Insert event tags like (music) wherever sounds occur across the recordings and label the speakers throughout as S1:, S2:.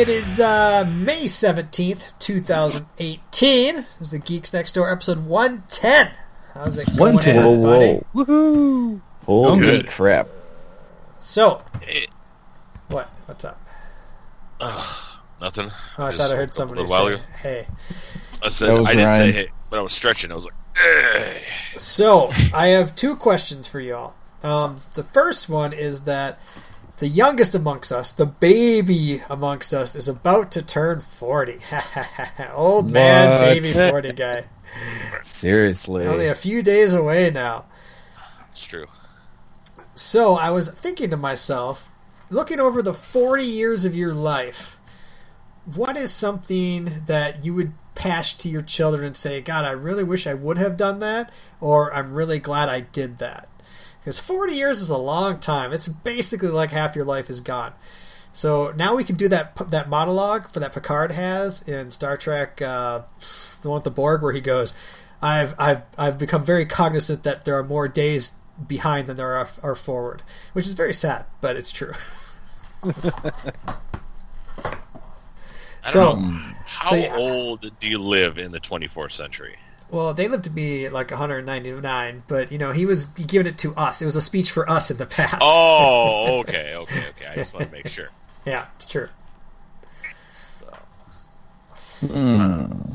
S1: everybody. It is uh, May 17th, 2018. This is the Geeks Next Door episode 110. How's it going,
S2: 110.
S1: everybody?
S2: Whoa, Woohoo! Holy
S3: Good.
S2: crap.
S1: So,
S3: Hey,
S1: what? What's up?
S3: nothing.
S1: Oh, I
S3: Just
S1: thought I heard
S3: a
S1: somebody
S3: little while
S1: say,
S3: ago.
S1: hey.
S3: I said
S2: That was
S3: I didn't
S2: Ryan.
S3: say hey, but I was stretching. I was like, hey.
S1: So, I have two questions for y'all. Um, the first one is that the youngest amongst us, the baby amongst us, is about to turn 40. (laughs) Old man, baby 40 guy.
S2: Seriously.
S1: Only a few days away now.
S3: It's true.
S1: So I was thinking to myself, looking over the 40 years of your life, what is something that you would pass to your children and say, God, I really wish I would have done that, or I'm really glad I did that? Because 40 years is a long time. It's basically like half your life is gone. So now we can do that that monologue for that Picard has in Star Trek, uh, the one with the Borg, where he goes, "I've I've I've become very cognizant that there are more days behind than there are, are forward," which is very sad, but it's true. (laughs) so,
S3: How
S1: So, yeah.
S3: old do you live in the 24th century?
S1: Well, they lived to be like 199, but you know he was giving it to us. It was a speech for us in the past.
S3: Oh, (laughs) okay, okay, okay. I just want to make sure.
S1: yeah, it's true. Hmm.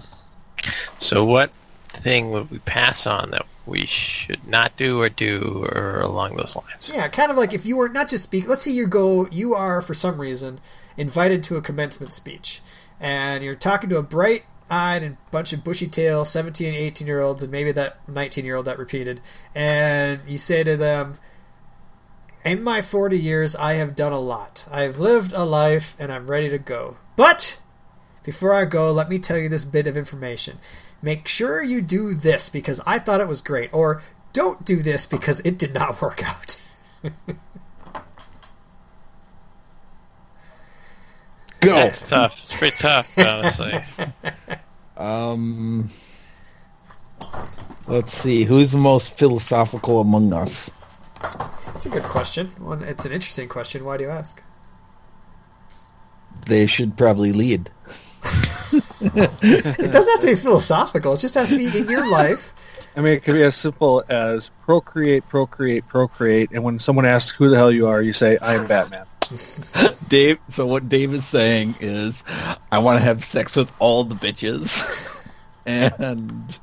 S4: So, what thing would we pass on that we should not do or do, or along those lines?
S1: Yeah, kind of like if you were not just speak. Let's say you go, you are for some reason invited to a commencement speech, and you're talking to a bright-eyed and bunch of bushy-tailed 17, 18 year olds, and maybe that 19 year old that repeated, and you say to them, "In my 40 years, I have done a lot. I have lived a life, and I'm ready to go. But before I go, let me tell you this bit of information." Make sure you do this because I thought it was great, or don't do this because it did not (laughs) work out. (laughs)
S2: Go. (laughs)
S4: That's tough. It's pretty tough, honestly. (laughs)
S2: Um, let's see. Who's the most philosophical among us?
S1: That's a good question. One, it's an interesting question. Why do you ask?
S2: They should probably lead. (laughs)
S1: It doesn't have to be philosophical. It just has to be in your life.
S5: I mean, it could be as simple as procreate, procreate, procreate, and when someone asks who the hell you are, you say, "I am Batman." (laughs)
S2: Dave. So what Dave is saying is, I want to have sex with all the bitches, (laughs) and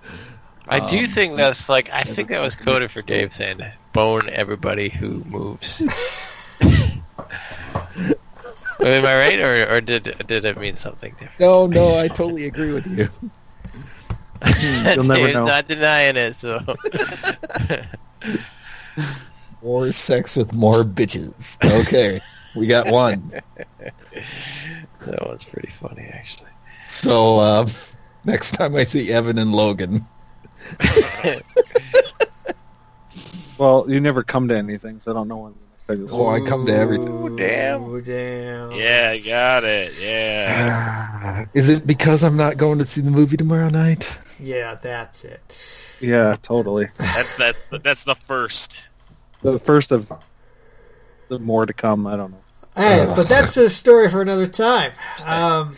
S4: I do
S2: Um,
S4: think that's like, I think that was coded for Dave saying, bone everybody who moves. (laughs) Am I right, or, or did did it mean something different?
S2: no, no, I totally agree with you.
S5: You'll never
S4: Dave's
S5: know.
S4: not denying it, so.
S2: More sex with more bitches. Okay, we got one. (laughs)
S4: that one's pretty funny, actually.
S2: So uh, (laughs) next time I see Evan and Logan, (laughs)
S5: Well, you never come to anything, so I don't know when. the next
S2: oh, I come to everything.
S1: Ooh,
S4: damn.
S1: damn.
S3: Yeah, I got it. Yeah. (sighs)
S2: Is it because I'm not going to see the movie tomorrow night?
S1: Yeah, that's it.
S5: Yeah, totally.
S3: That's that's that's the first.
S5: The first of the more to come. I don't know.
S1: Hey, but that's a story for another time. Um,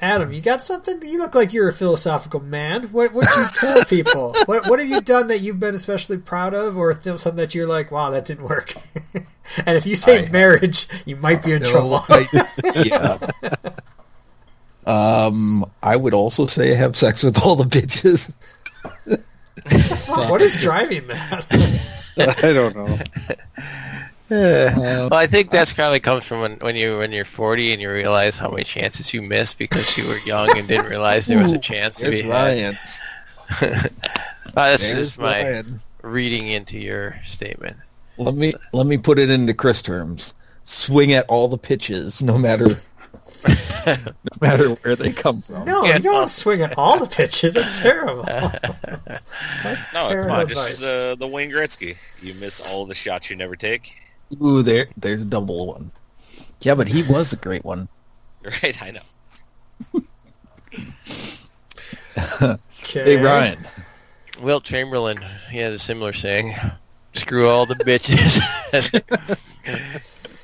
S1: Adam, you got something? You look like you're a philosophical man. What what you tell (laughs) people? What what have you done that you've been especially proud of, or th- something that you're like, wow, that didn't work? (laughs) and if you say
S2: I-
S1: marriage, you might be in trouble. (laughs)
S2: yeah. Um, I would also say have sex with all the bitches.
S1: what is driving that?
S5: I don't know.
S2: Uh,
S4: Well, I think that's probably comes from when, when you when you're 40 and you realize how many chances you missed because you were young and didn't realize there was a chance to
S2: there's
S4: be had.
S2: Ryan's. (laughs)
S4: Uh, that's
S2: There's
S4: just my
S2: Ryan.
S4: reading into your statement.
S2: Let me let me put it into Chris terms. Swing at all the pitches, no matter (laughs) no matter where they come from.
S1: No,
S4: Yeah.
S1: you don't swing at all the pitches. That's terrible. (laughs) That's
S3: No, come on,
S1: advice.
S3: just uh, the Wayne Gretzky. You miss all the shots you never take.
S2: Ooh, there there's a double one. Yeah, but he was a great one. (laughs)
S3: Right, I know.
S1: okay.
S2: Hey Ryan.
S4: Wilt Chamberlain, he had a similar saying: "Screw all the bitches." (laughs)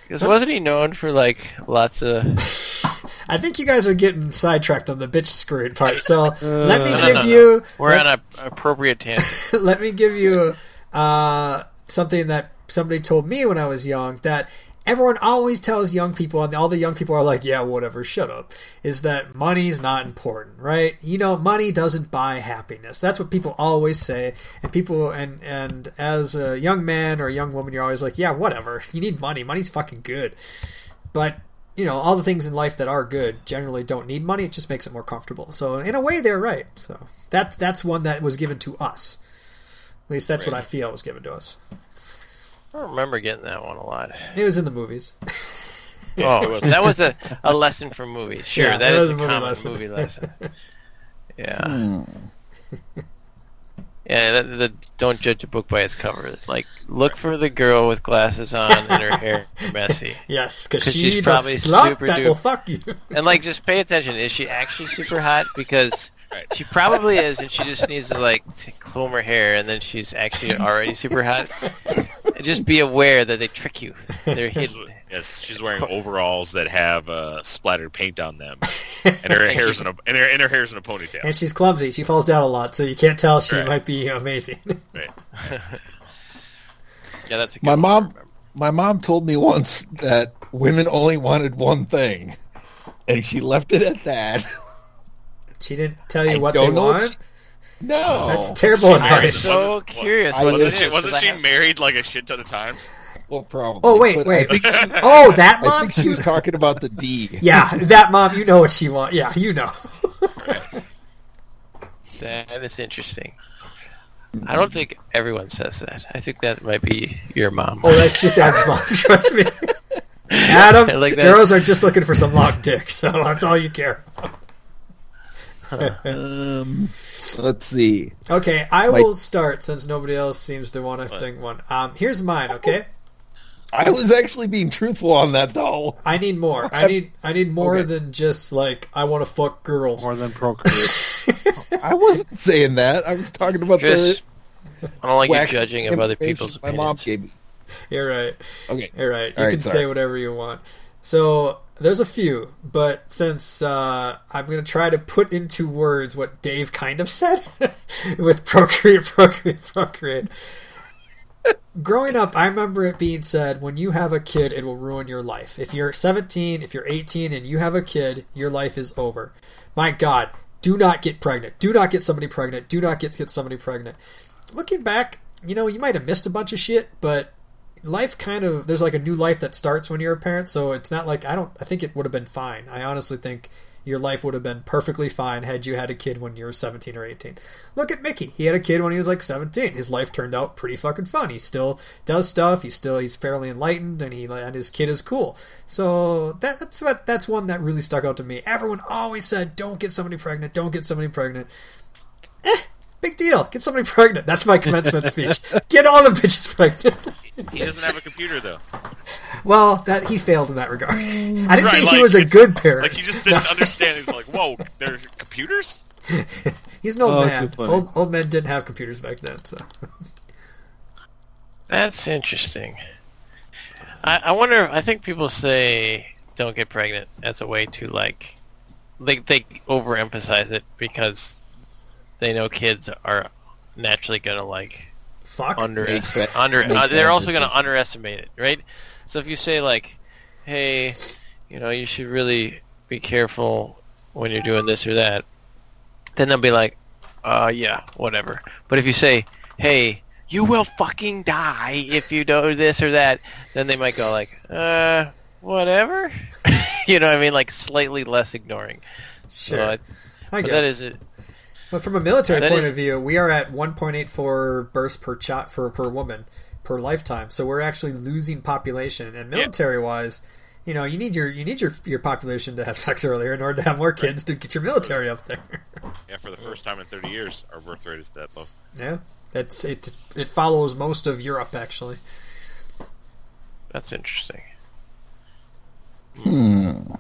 S4: Because wasn't he known for like lots of (laughs)
S1: I think you guys are getting sidetracked on the bitch screwed part. So let me
S4: No, no,
S1: give
S4: no, no.
S1: you.
S4: We're
S1: let,
S4: on a appropriate tangent.
S1: let me give you uh, something that somebody told me when I was young that everyone always tells young people, and all the young people are like, "Yeah, whatever, shut up." Is that money's not important, right? You know, money doesn't buy happiness. That's what people always say, and people and and as a young man or a young woman, you're always like, "Yeah, whatever. (laughs) You need money. Money's fucking good," but you know, all the things in life that are good generally don't need money. It just makes it more comfortable. So in a way, they're right. So that's that's one that was given to us. At least that's what I feel was given to us.
S4: I don't remember getting that one a lot.
S1: It was in the movies. (laughs)
S4: Oh, that was a, a lesson from movies. Sure,
S1: Yeah,
S4: that
S1: it
S4: is
S1: was
S4: a,
S1: a movie
S4: common
S1: lesson.
S4: movie lesson. (laughs) Yeah,
S2: Hmm.
S4: yeah. The, the don't judge a book by its cover. Like, look for the girl with glasses on and her hair (laughs) messy,
S1: Yes, because
S4: 'Cause
S1: she's
S4: she's
S1: the
S4: probably
S1: slut
S4: super
S1: that
S4: duper-
S1: will fuck you.
S4: and like just pay attention. Is she actually super hot? Because
S3: Right.
S4: she probably is, and she just needs to like t- comb her hair, and then she's actually already super hot. And just be aware that they trick you. They're (laughs) hidden.
S3: Yes, she's wearing overalls that have uh, splattered paint on them, (laughs) and her hair's in a and her, and her hair's in a ponytail.
S1: and she's clumsy. She falls down a lot, so you can't tell she
S3: Right.
S1: might be amazing. (laughs)
S3: Right.
S4: Yeah, that's a good
S2: My mom, my mom told me once that women only wanted one thing, and she left it at that.
S1: she didn't tell you
S2: I
S1: what they
S2: don't know if
S1: want.
S2: she- No,
S1: That's terrible
S3: She married
S1: advice.
S3: the-
S4: So
S3: Wasn't-
S4: curious.
S2: Was-
S4: it
S3: Wasn't she, wasn't
S4: 'cause I
S3: she married like a shit ton of times?
S2: Well, probably.
S1: Oh wait,
S2: But
S1: wait.
S2: I think, she, (laughs)
S1: Oh, that
S2: I
S1: mom.
S2: think she was talking about the D. (laughs)
S1: yeah, that mom. You know what she wants. Yeah, you know. (laughs)
S4: That is interesting. I don't think everyone says that. I think that might be your mom.
S1: Oh, that's just Adam's mom. Trust me. Adam,
S4: like that.
S1: girls are just looking for some long dick, so that's all you care.
S2: Um, let's see.
S1: Okay, I
S2: My-
S1: will start since nobody else seems to want to think one. Um, here's mine. Okay,
S2: I was actually being truthful on that though.
S1: I need more. I need I need more
S2: Okay.
S1: than just like I want to fuck girls.
S5: More than procreate. (laughs)
S2: I wasn't saying that. I was talking about
S4: Chris,
S2: the
S4: I don't like you judging of other people's
S2: my mom
S4: opinions.
S2: gave me.
S1: You're right.
S2: Okay,
S1: You're right. You
S2: All right,
S1: can
S2: sorry.
S1: say whatever you want. So there's a few, but since uh, I'm going to try to put into words what Dave kind of said (laughs) with procreate, procreate, procreate. Growing up, I remember it being said, when you have a kid, it will ruin your life. If you're 17, if you're 18, and you have a kid, your life is over. My God, do not get pregnant. Do not get somebody pregnant. Do not get, get somebody pregnant. Looking back, you know, you might have missed a bunch of shit, but life kind of there's like a new life that starts when you're a parent so it's not like i don't i think it would have been fine. I honestly think your life would have been perfectly fine had you had a kid when you were 17 or 18 look at mickey. He had a kid when he was like 17 his life turned out pretty fucking fun. He still does stuff. He's still he's fairly enlightened and he and his kid is cool. So that, that's what that's one that really stuck out to me. Everyone always said don't get somebody pregnant. Don't get somebody pregnant. Eh, big deal get somebody pregnant that's my commencement speech get all the bitches pregnant
S3: He doesn't have a computer though.
S1: Well, that he failed in that regard. I didn't
S3: Right,
S1: say he
S3: like,
S1: was a good parent.
S3: Like he just didn't understand. He's like, "Whoa, there's computers." (laughs)
S1: He's an old
S5: Oh,
S1: man. Old, old men didn't have computers back then, so
S4: That's interesting. I, I wonder. I think people say don't get pregnant as a way to like, they they overemphasize it because they know kids are naturally gonna like
S1: fuck.
S4: under under. Uh, they're also gonna underestimate it, right? So if you say like, hey, you know, you should really be careful when you're doing this or that, then they'll be like, uh, yeah, whatever. But if you say, hey, you will fucking die if you do this or that, then they might go like, uh, whatever. (laughs) you know what I mean? Like slightly less ignoring.
S1: Sure,
S4: So I,
S1: I
S4: but
S1: guess.
S4: that is it.
S1: But from a military point
S4: is-
S1: of view, we are at 1.84 births per child for per woman per lifetime. So we're actually losing population. And military wise, you know, you need your you need your your population to have (laughs) sex earlier in order to have more kids to get your military up there. (laughs)
S3: Yeah, for the first time in 30 years, our birth rate is that low.
S1: yeah, that's it. It follows most of Europe actually.
S4: That's interesting.
S2: Hmm.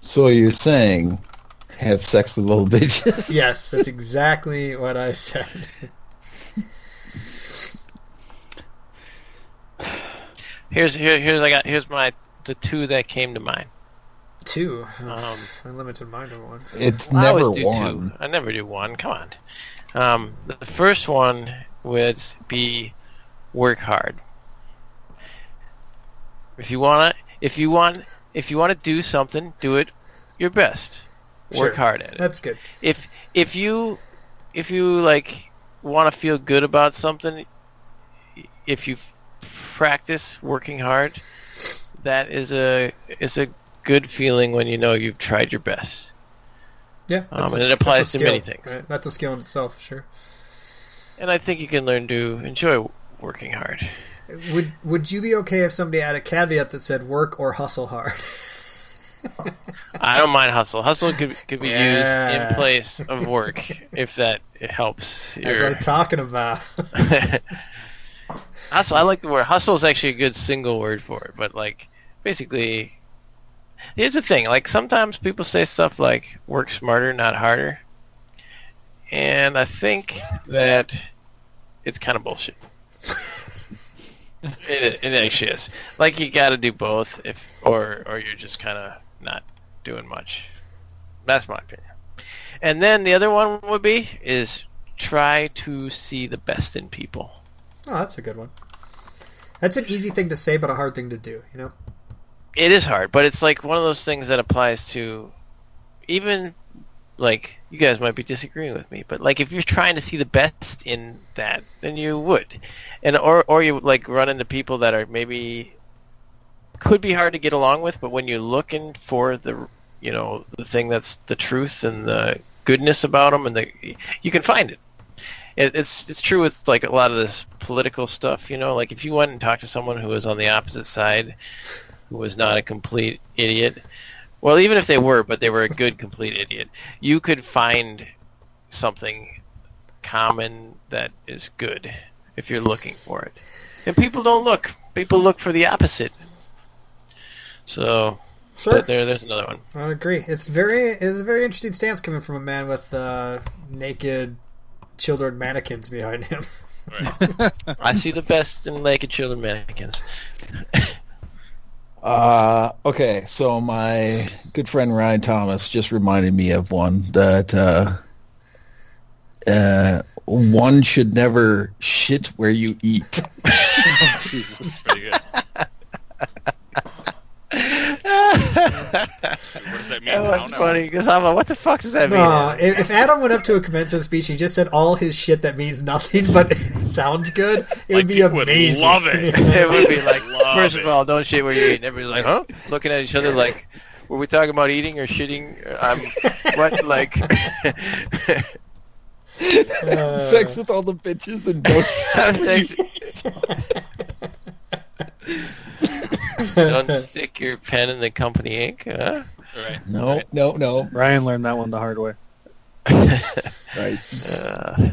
S2: So you're saying have sex with little bitches? (laughs)
S1: Yes, that's (laughs) exactly what I said.
S4: Here's here, here's I got here's my the two that came to mind.
S1: Two.
S4: Um,
S1: I limited mine to one.
S2: It's
S4: I
S2: never
S4: always do
S2: one.
S4: two. I never do one. Come on. Um, the first one would be work hard. If you wanna, if you want, if you want to do something, do it your best. Work
S1: Sure.
S4: hard at it.
S1: That's good.
S4: If if you if you like want to feel good about something, if you practice working hard, that is a is a good feeling when you know you've tried your best.
S1: Yeah,
S4: Um,
S1: that's
S4: and
S1: a-
S4: it applies
S1: a
S4: to many things.
S1: right? That's a skill in itself, sure.
S4: And I think you can learn to enjoy working hard.
S1: Would Would you be okay if somebody had a caveat that said work or hustle hard? (laughs) (laughs)
S4: I don't mind hustle. Hustle could could be
S1: Yeah.
S4: used in place of work if that helps. Your
S1: I'm talking about. (laughs)
S4: hustle. I like the word hustle is actually a good single word for it. But like basically, here's the thing. Like sometimes people say stuff like "work smarter, not harder," and I think that it's kind of bullshit. (laughs) it, it actually is. Like you got to do both, if or or you're just kind of not doing much. That's my opinion. And then the other one would be is try to see the best in people.
S1: Oh, that's a good one. That's an easy thing to say, but a hard thing to do. You know.
S4: It is hard, but it's like one of those things that applies to even like you guys might be disagreeing with me, but like if you're trying to see the best in that, then you would. And or or you like run into people that are maybe could be hard to get along with, but when you're looking for the you know the thing that's the truth and the goodness about them, and the you can find it. it. It's it's true with like a lot of this political stuff, you know. Like if you went and talked to someone who was on the opposite side, who was not a complete idiot, well, even if they were, but they were a good complete idiot, you could find something common that is good if you're looking for it. And people don't look. People look for the opposite. So
S1: Sure.
S4: but there, there's another one.
S1: I agree. It's very it's a very interesting stance coming from a man with uh, naked children mannequins behind him.
S3: Right. (laughs)
S4: I see the best in naked children mannequins. (laughs)
S2: Uh, okay, so my good friend Ryan Thomas just reminded me of one that uh, uh, one should never shit where you eat. (laughs)
S3: Pretty good. What does that mean?
S4: Oh,
S3: I
S4: that's funny because I'm like, what the fuck does that mean?
S1: No, if, if Adam went up to a commencement speech he just said all his shit that means nothing but sounds good, it
S3: Like,
S1: would be
S3: people would
S1: amazing.
S3: love it. (laughs)
S4: it would be like,
S3: Love
S4: first
S3: it.
S4: of all, don't shit where you eat. And everybody's like, huh? Looking at each other like, were we talking about eating or shitting? I'm what like?
S1: Uh, (laughs)
S2: Sex with all the bitches and don't. (laughs) (laughs)
S4: don't stick your pen in the company ink, huh?
S3: Right.
S2: no, no, no.
S5: Ryan learned that one the hard way. (laughs)
S2: Right.
S4: Uh,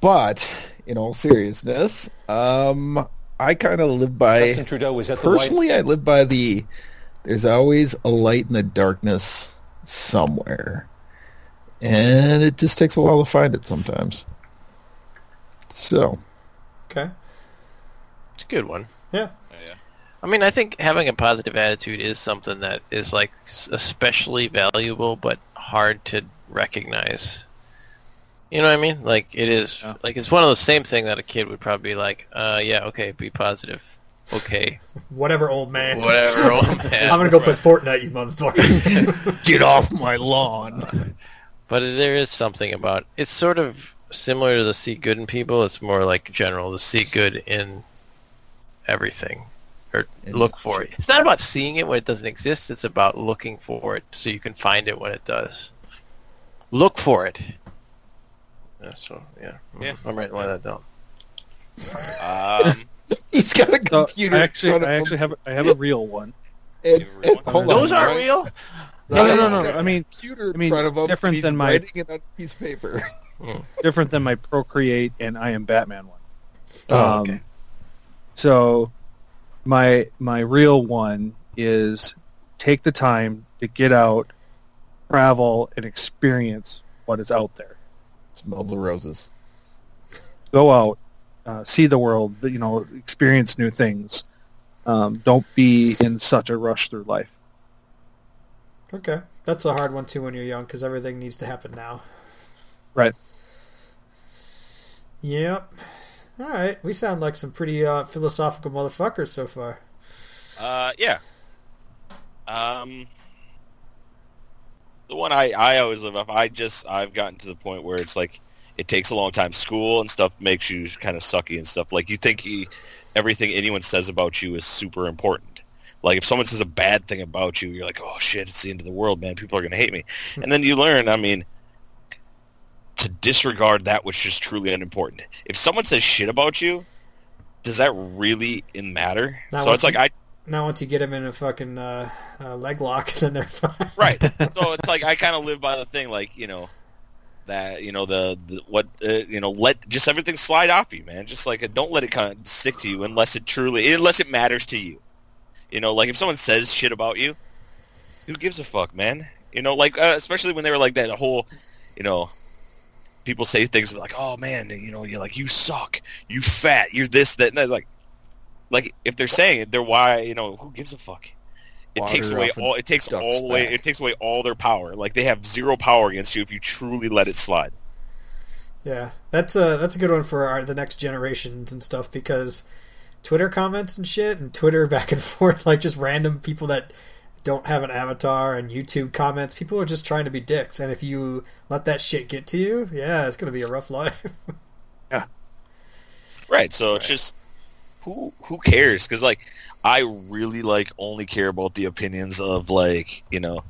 S2: But in all seriousness, um, I kind of live by.
S6: Justin Trudeau was at the White
S2: Personally, I live by the. There's always a light in the darkness somewhere, and it just takes a while to find it sometimes. So,
S1: okay.
S4: it's a good one.
S1: Yeah.
S3: Yeah.
S4: I mean, I think having a positive attitude is something that is like especially valuable, but hard to recognize. You know what I mean? Like it is.
S5: Yeah.
S4: Like it's one of the same thing that a kid would probably be like, uh, yeah, okay, be positive. Okay, (laughs)
S1: Whatever, old man.
S4: whatever, old (laughs) man.
S1: I'm gonna go play Fortnite, you motherfucker. (laughs)
S2: get off my lawn.
S4: But there is something about it's sort of similar to the see good in people. It's more like general, the see good in everything, or look for it. It's not about seeing it when it doesn't exist. It's about looking for it so you can find it when it does. Look for it. Yeah, so yeah,
S3: Yeah.
S4: I'm writing one of that down.
S3: Um, (laughs)
S2: He's got a
S5: So
S2: computer.
S5: I
S2: in
S5: actually,
S2: front of
S5: I
S2: him,
S5: actually have I have a real one.
S2: and- (laughs)
S3: You real
S2: and-
S3: one?
S2: hold on,
S4: Those aren't real.
S5: No, no, no,
S2: He's
S5: no.
S2: got
S5: I
S2: a
S5: mean,
S2: computer in
S5: I mean,
S2: front of him.
S5: different
S2: he's
S5: than my-
S2: writing it on a piece of paper. (laughs)
S5: different than my Procreate and I am Batman one.
S4: Oh,
S5: Um,
S4: okay.
S5: So my my real one is take the time to get out, travel, and experience what is out there.
S2: Smell the roses.
S5: Go out, uh, see the world. You know, experience new things. Um, don't be in such a rush through life.
S1: Okay, that's a hard one too when you're young because everything needs to happen now.
S5: Right.
S1: Yep. All right, we sound like some pretty uh, philosophical motherfuckers so far.
S3: Uh, yeah. Um, the one I, I always live off. I just I've gotten to the point where it's like it takes a long time. School and stuff makes you kind of sucky and stuff. Like you think everything anyone says about you is super important. Like if someone says a bad thing about you, you're like, oh shit, it's the end of the world, man. People are gonna hate me. (laughs) and then you learn. I mean. To disregard that which is truly unimportant. If someone says shit about you, does that really matter?
S1: Not
S3: so it's like
S1: you-
S3: I
S1: Now, once you get them in a fucking uh, uh, leg lock, (laughs) then they're fine.
S3: right (laughs) so it's like i kind of live by the thing like you know that you know the, the what uh, you know let just everything slide off you man just like don't let it kind of stick to you unless it truly unless it matters to you you know like if someone says shit about you who gives a fuck man you know like uh, especially when they were like that whole you know people say things like oh man you know you're like you suck you fat you're this that and like like if they're saying it they're why you know who gives a fuck? It
S2: Water
S3: takes away all it takes all away
S2: back.
S3: it takes away all their power. Like they have zero power against you if you truly let it slide.
S1: Yeah, that's a that's a good one for our, the next generations and stuff because Twitter comments and shit and Twitter (laughs) back and forth like just random people that don't have an avatar and YouTube comments. People are just trying to be dicks, and if you let that shit get to you, yeah, it's gonna be a rough life. (laughs) Yeah.
S3: Right so it's just who who cares because like i really like only care about the opinions of like you know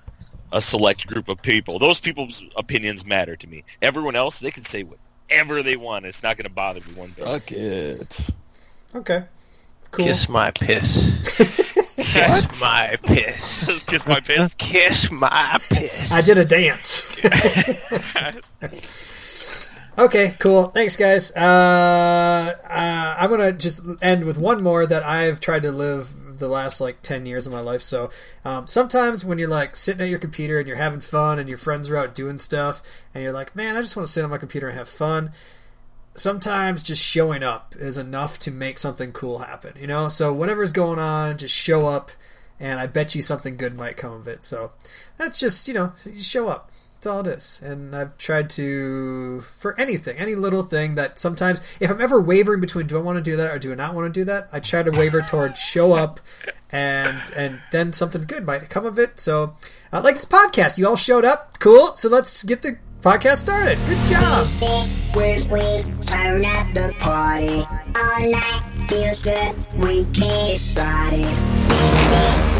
S3: a select group of people those people's opinions matter to me everyone else they can say whatever they want it's not going to bother me one bit
S2: Fuck it.
S1: okay, cool.
S4: Kiss my piss. (laughs) Kiss my piss. (laughs)
S3: Just kiss my piss
S4: Kiss my piss.
S1: I did a dance. (laughs) okay, cool. Thanks, guys. Uh, uh, I'm gonna just end with one more that I've tried to live the last like ten years of my life. So um, sometimes when you're like sitting at your computer and you're having fun and your friends are out doing stuff and you're like, man, I just want to sit on my computer and have fun. Sometimes just showing up is enough to make something cool happen, you know? So whatever's going on, just show up and I bet you something good might come of it. So that's just, you know, you show up. That's all it is. And I've tried to, for anything, any little thing that sometimes, if I'm ever wavering between do I want to do that or do I not want to do that, I try to waver towards show up and and then something good might come of it. So, uh, like this podcast, you all showed up. Cool. So let's get the podcast started. Good job.
S6: When we turn up the party all night feels good. We can't start it.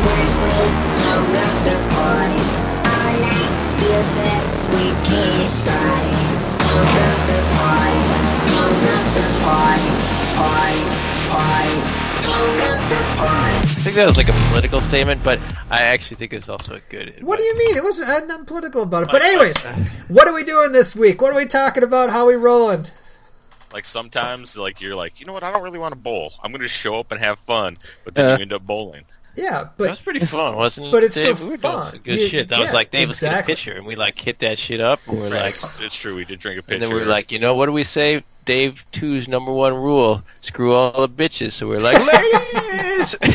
S6: When we turn up the party all night feels good. We can't start it. Turn up the party. Turn up the party. Party. Party. Turn up the party.
S4: I think that was like a political statement, but I actually think it's also a good.
S1: What do you mean? It wasn't I had nothing political about it. But anyways, uh, what are we doing this week? What are we talking about? How are we rolling?
S3: like sometimes like you're like you know what i don't really want to bowl i'm going to show up and have fun but then
S5: Yeah.
S3: you end up bowling
S1: Yeah, but
S4: That
S1: but
S4: was pretty fun, wasn't it?
S1: But it's
S4: Dave?
S1: still
S4: we
S1: fun.
S4: some good
S1: You-
S4: shit. That was like, Dave, let's
S1: exactly.
S4: get a picture, and we like hit that shit up, and we're like,
S3: it's true we did drink a pitcher
S4: and then we are like, you know, what do we say? Dave 2's number one rule: screw all the bitches. So we're like, (laughs) ladies. (laughs)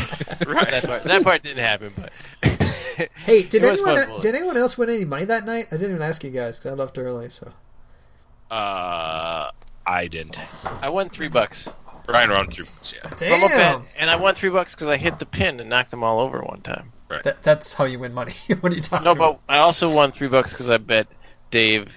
S3: Right.
S4: that, part, that part didn't happen, but (laughs)
S1: hey, did anyone did anyone else win any money that night? I didn't even ask you guys because I left early. So
S3: uh i didn't
S4: I won three bucks
S3: ryan won three bucks. yeah
S4: from a bet,
S1: damn,
S4: and I won three bucks because I hit the pin and knocked them all over one time.
S1: that, that's how you win money. what are you talking
S4: No,
S1: about?
S4: but I also won three bucks because I bet Dave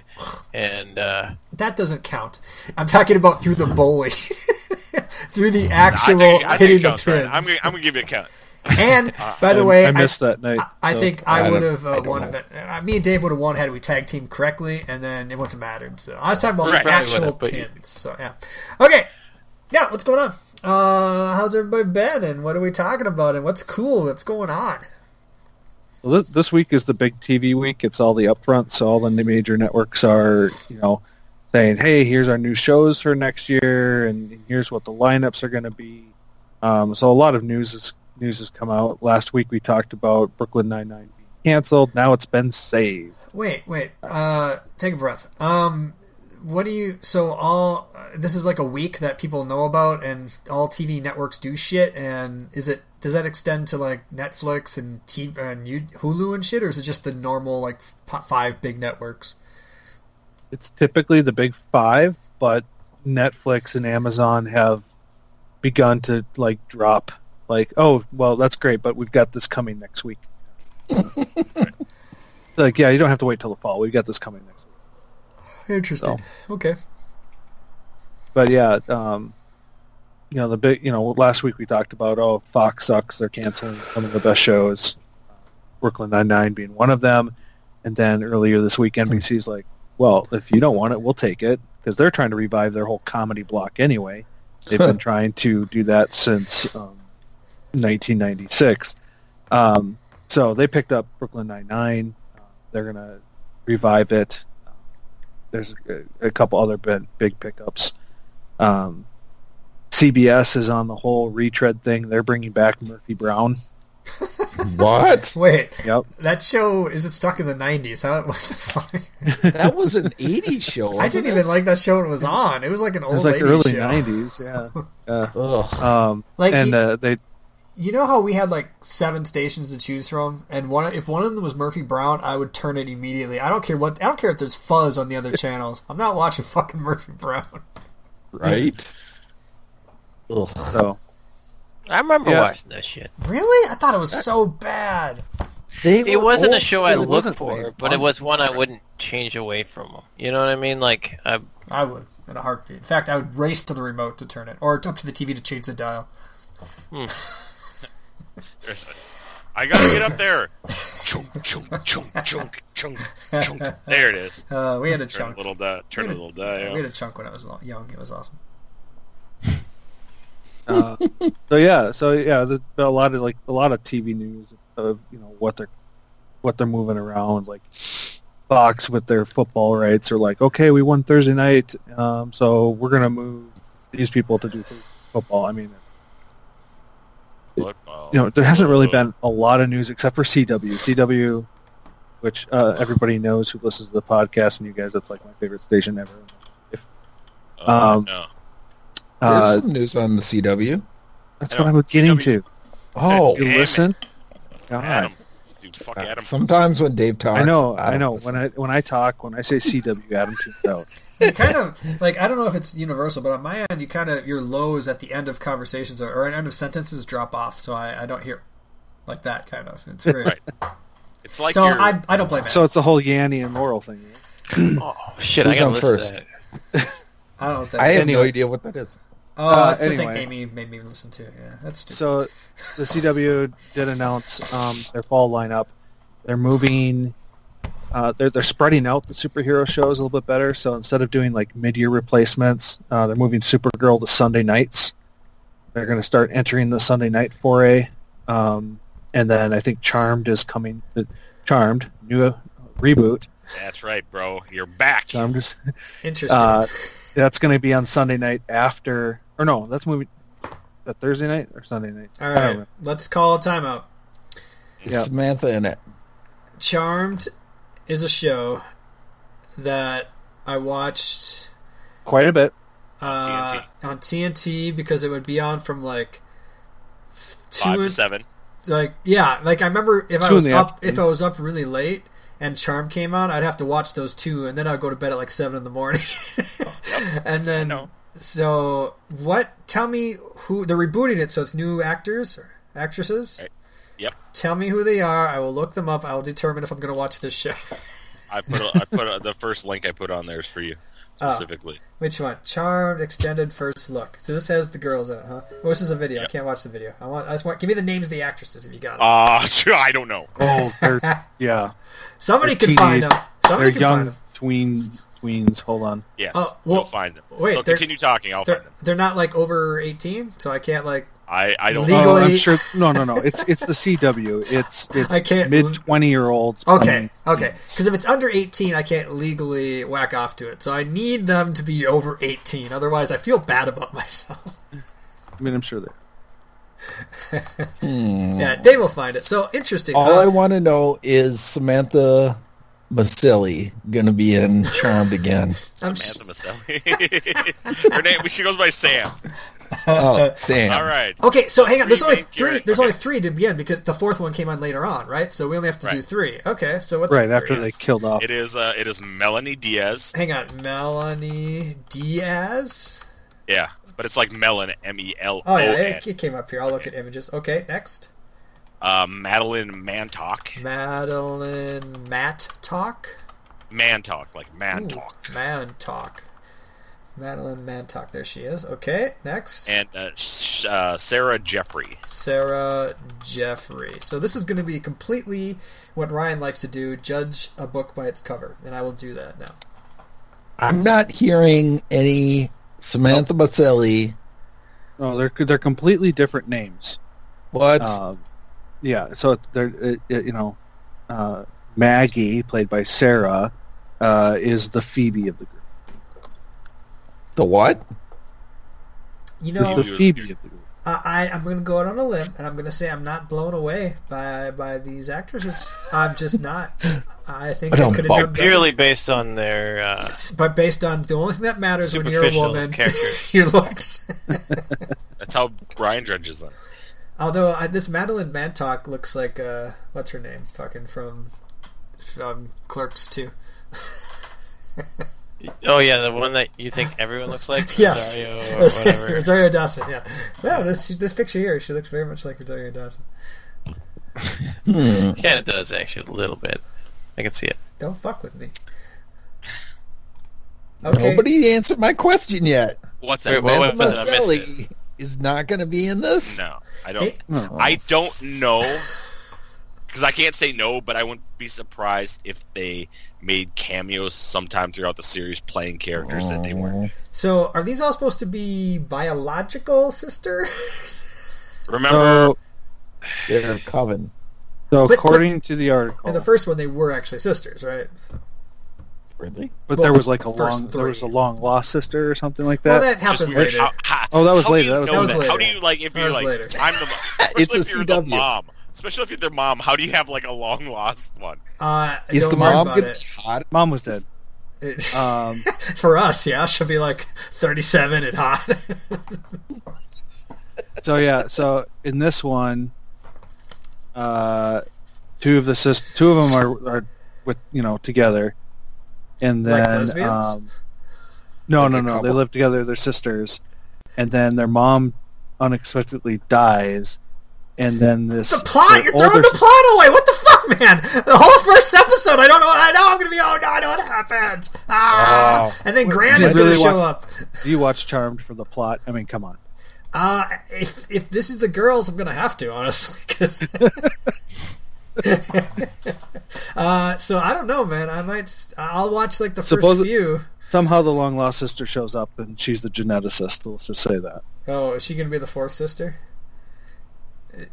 S4: and uh,
S1: That doesn't count. I'm talking about through the bowling, (laughs) through the actual
S3: I think, I think
S1: hitting
S3: it
S1: the
S3: counts,
S1: pins.
S3: Ryan. I'm gonna, I'm gonna give you a count
S1: and (laughs) by the way,
S5: I missed that night.
S1: I, I
S5: so
S1: think I
S5: don't-
S1: would have uh,
S5: don't
S1: won
S5: know.
S1: a bit. Uh, me and Dave would have won had we tag team correctly, and then it wouldn't have mattered. So I was talking about
S3: Right.
S1: the actual
S4: would've, but-
S1: pins. So yeah, okay, yeah. What's going on? Uh, how's everybody been? And what are we talking about? And what's cool? What's going on?
S5: Well, this, week is the big TV week. It's all the upfronts. All the major networks are, you know, saying, "Hey, here's our new shows for next year, and here's what the lineups are going to be." Um, so a lot of news is, news has come out. Last week we talked about Brooklyn Nine Nine being canceled. Now it's been saved.
S1: Wait, wait. Uh, take a breath. Um, what do you? So all this is like a week that people know about, and all TV networks do shit. And is it does that extend to like Netflix and T and Hulu and shit, or is it just the normal like five big networks?
S5: It's typically the big five, but Netflix and Amazon have begun to like drop. Like, oh, well, that's great, but we've got this coming next week. (laughs) like, yeah, you don't have to wait till the fall. We've got this coming next week.
S1: Interesting. Okay.
S5: But yeah, um, you know the big. You know, last week we talked about oh Fox sucks. They're canceling some of the best shows. Brooklyn Nine Nine being one of them, and then earlier this week NBC's like, well, if you don't want it, we'll take it because they're trying to revive their whole comedy block anyway. They've been (laughs) trying to do that since um, 1996. Um, so they picked up Brooklyn Nine Nine. Uh, they're gonna revive it. There's a, a couple other big, big pickups. Um, CBS is on the whole retread thing. They're bringing back Murphy Brown. (laughs)
S2: What?
S1: Wait,
S5: Yep.
S1: that show is it stuck in the nineties? How (laughs) what the fuck?
S2: That was an '80s show.
S1: I didn't even like that show when it was on. It was like an
S5: It
S1: old
S5: was like
S1: lady
S5: early
S1: show.
S5: '90s. Yeah. (laughs) Uh,
S2: Ugh.
S5: um,
S1: Like,
S5: and
S1: you-
S5: uh, they
S1: You know how we had like seven stations to choose from, and one if one of them was Murphy Brown, I would turn it immediately. I don't care what I don't care if there's fuzz on the other channels. I'm not watching fucking Murphy Brown.
S2: Right? Ugh.
S5: so
S4: I remember
S5: Yeah.
S4: watching that shit.
S1: Really? I thought it was so bad.
S2: They
S4: It wasn't a show I looked for,
S5: made
S4: but it was one I wouldn't change away from. You know what I mean? Like, I,
S1: I would in a heartbeat. In fact, I would race to the remote to turn it, or up to the TV to change the dial.
S3: There's a- I gotta get up there. chunk, chunk, chunk, (laughs) chunk, chunk, chunk. There it is.
S1: Uh, we had a
S3: Turn a
S1: chunk.
S3: little die. Turn a little die.
S1: We had a chunk when I was young. It was awesome.
S5: Uh, so yeah, so yeah, there's a lot of like a lot of TV news of you know what they're what they're moving around. Like Fox with their football rights are like, okay, we won Thursday night, um, so we're gonna move these people to do football. I mean,
S3: Football.
S5: you know, there hasn't really been a lot of news except for CW. CW, which uh, everybody knows who listens to the podcast, and you guys, that's like my favorite station ever.
S3: Oh,
S5: um,
S3: no.
S2: There's
S5: Uh,
S2: some news on the CW.
S5: that's what I
S3: know,
S5: was getting
S3: CW.
S5: to.
S2: Oh,
S5: You
S3: Damn it.
S5: listen. God.
S3: Adam. Dude, fuck
S2: uh, sometimes when Dave talks,
S5: I know, I,
S2: don't
S5: know.
S2: listen.
S5: When I when I talk, when I say CW, Adam tunes out.
S1: You kind of like I don't know if it's universal, but on my end, you kind of your lows at the end of conversations or, or at end of sentences drop off, so I, I don't hear like that kind of. It's great.
S3: Right. It's like
S1: so
S3: you're,
S1: I I don't blame that.
S5: So it's the whole Yanny and Laurel thing. right? (clears throat)
S4: oh shit, I gotta listen
S2: first?
S4: to that.
S1: I don't know what that
S2: I have
S1: is.
S2: no idea what that is.
S1: Oh,
S5: Uh,
S1: that's the thing Amy made me listen to. Yeah, that's stupid.
S5: So the CW did announce um, their fall lineup. They're moving. Uh, they're they're spreading out the superhero shows a little bit better. So instead of doing like mid-year replacements, uh, they're moving Supergirl to Sunday nights. They're going to start entering the Sunday night foray, um, and then I think Charmed is coming. Uh, Charmed new uh, reboot.
S3: That's right, bro. You're back.
S5: Charmed is
S1: Interesting. (laughs)
S5: uh, that's going to be on Sunday night after, or no, that's moving. That Thursday night or Sunday night?
S1: All
S5: I don't
S1: right,
S5: know.
S1: let's call a timeout.
S2: Is
S5: Yeah.
S2: Samantha in it?
S1: Charmed is a show that I watched
S5: Quite a bit.
S1: uh, on TNT because it would be on from like two
S3: Five to seven.
S1: like yeah, like I remember if I
S5: Two in
S1: was up
S5: afternoon.
S1: if I was up really late and Charm came on, I'd have to watch those two, and then I'd go to bed at like seven in the morning. (laughs) and then
S3: know.
S1: So what? Tell me who they're rebooting it, so it's new actors or actresses.
S3: Right. Yep.
S1: Tell me who they are. I will look them up. I will determine if I'm going to watch this show.
S3: I put a, I put a, the first link I put on there is for you (laughs)
S1: Oh.
S3: specifically.
S1: Which one? Charmed extended first look. So this has the girls in it, huh? Oh, this is a video. I can't watch the video. I want. I just want. Give me the names of the actresses if you got them.
S3: Uh, (laughs) I don't know.
S5: Oh, (laughs) yeah.
S1: Somebody
S5: they're
S1: can find them. Somebody
S5: They're
S1: can
S5: young
S1: find them.
S5: Tween tweens. Hold on.
S3: Yes,
S1: Oh, uh, well,
S3: you'll find them.
S1: wait,
S3: so continue talking. I'll
S1: They're,
S3: find them.
S1: they're not like over 18, so I can't like.
S3: I, I don't
S1: Legally-
S3: know.
S5: Oh, I'm sure. No, no, no. It's it's the CW. It's it's
S1: I can't-
S5: mid twenty year olds.
S1: Okay, okay. Because if it's under 18, I can't legally whack off to it. So I need them to be over 18. Otherwise, I feel bad about (laughs) myself.
S5: I mean, I'm sure they. (laughs)
S1: Yeah, hmm. Dave will find it. So interesting.
S2: All
S1: huh?
S2: I want to know is Samantha Maselli going to be in Charmed again? (laughs)
S1: I'm
S3: Samantha Maselli. (laughs) Her name. She goes by Sam.
S2: Oh, (laughs) Sam.
S3: All right.
S1: Okay, so hang on. There's only three. There's
S3: Okay.
S1: only three to begin because the fourth one came on later on, right? So we only have to do three. Okay, so what's
S5: right after they killed off.
S3: It is. Uh, it is Melonie Diaz.
S1: Hang on, Melonie Diaz.
S3: Yeah, but it's like Melon. M E L
S1: Oh yeah, it, it came up here. I'll look at images. Okay, next,
S3: Uh, Madeleine Mantock.
S1: Madeline Matt Talk.
S3: Mantalk, like man
S1: Ooh,
S3: talk.
S1: Man Talk. Madeleine Mantock. There she is. Okay, next.
S3: And uh, sh- uh, Sarah Jeffery.
S1: Sarah Jeffery. So this is going to be completely what Ryan likes to do: judge a book by its cover, and I will do that now.
S2: I'm not hearing any Samantha Baselli.
S5: No, they're they're completely different names.
S2: What?
S5: Um, yeah, so they're it, it- you know, uh, Maggie, played by Sarah, uh, is the Phoebe of the group.
S2: the what?
S1: You know,
S5: the
S3: Phoebe was
S5: Phoebe
S3: good.
S5: of the group.
S1: I, I I'm going to go out on a limb, and I'm going to say I'm not blown away by by these actresses. I'm just not. I think they
S2: Don't
S1: could have done better.
S4: Purely based on their uh,
S1: But based on the only thing that matters when you're a woman, (laughs) your looks.
S3: That's how Brian judges them.
S1: Although I, this Madeleine Mantock looks like uh, what's her name? Fucking from from Clerks II.
S4: oh yeah, the one that you think everyone looks like, (laughs)
S1: Yes,
S4: Rosario or whatever. (laughs)
S1: Rosario Dawson. Yeah. No, this this picture here, she looks very much like Rosario Dawson.
S2: Hmm.
S4: yeah, it does actually a little bit. I can see it.
S1: Don't fuck with me. Okay.
S2: Nobody answered my question yet.
S3: What's
S4: Wait,
S3: that?
S4: what
S2: Samantha
S4: was it? I missed
S2: Baselli is not going to be in this.
S3: No, I don't.
S1: Hey,
S5: Oh.
S3: I don't know because I can't say no, but I wouldn't be surprised if they made cameos sometime throughout the series playing characters that they weren't.
S1: So, are these all supposed to be biological sisters? (laughs)
S3: Remember?
S5: So,
S2: They're Coven.
S5: so
S1: But-
S5: according to the article,
S1: In the first one, they were actually sisters, right?
S2: Really?
S5: but
S1: well,
S5: there was like a
S1: first
S5: long, there was a long lost sister or something like
S1: Well,
S5: that.
S1: that
S3: Just
S1: happened later.
S3: How, how,
S5: Oh, that was later.
S3: Do you
S5: That was
S3: know
S1: later.
S3: that?
S1: That
S3: How do you like if
S1: That
S3: you're like
S1: later. (laughs)
S3: I'm the (laughs)
S2: It's
S3: especially
S2: a
S3: if you're the mom, especially if you're their mom. How do you have like a long lost one?
S1: Uh,
S2: Is the mom
S1: about
S2: going to
S1: it.
S2: be hot?
S5: Mom was dead.
S1: It-
S5: Um, (laughs)
S1: For us, yeah, she'll be like 37 and hot.
S5: so yeah, so in this one, uh, two of the sis- two of them are, are with you know together, and then
S1: lesbians?
S5: um, no,
S2: Like
S5: no, no, they live together. They're sisters, and then their mom unexpectedly dies, and then this
S1: the plot? You're throwing the plot away. What the fuck, man? The whole first episode, I don't know. I know I'm gonna be. Oh no, I know what happens. Ah, and then Grant
S5: you
S1: is gonna
S5: really
S1: show
S5: want-
S1: up.
S5: You watch Charmed for the plot. I mean, come on.
S1: Uh, if if this is the girls, I'm gonna have to honestly, because. (laughs) (laughs) uh, so I don't know, man. I might. I'll watch like the first
S5: Suppose-
S1: few.
S5: Somehow the long lost sister shows up, and she's the geneticist. Let's just say that.
S1: Oh, is she gonna be the fourth sister?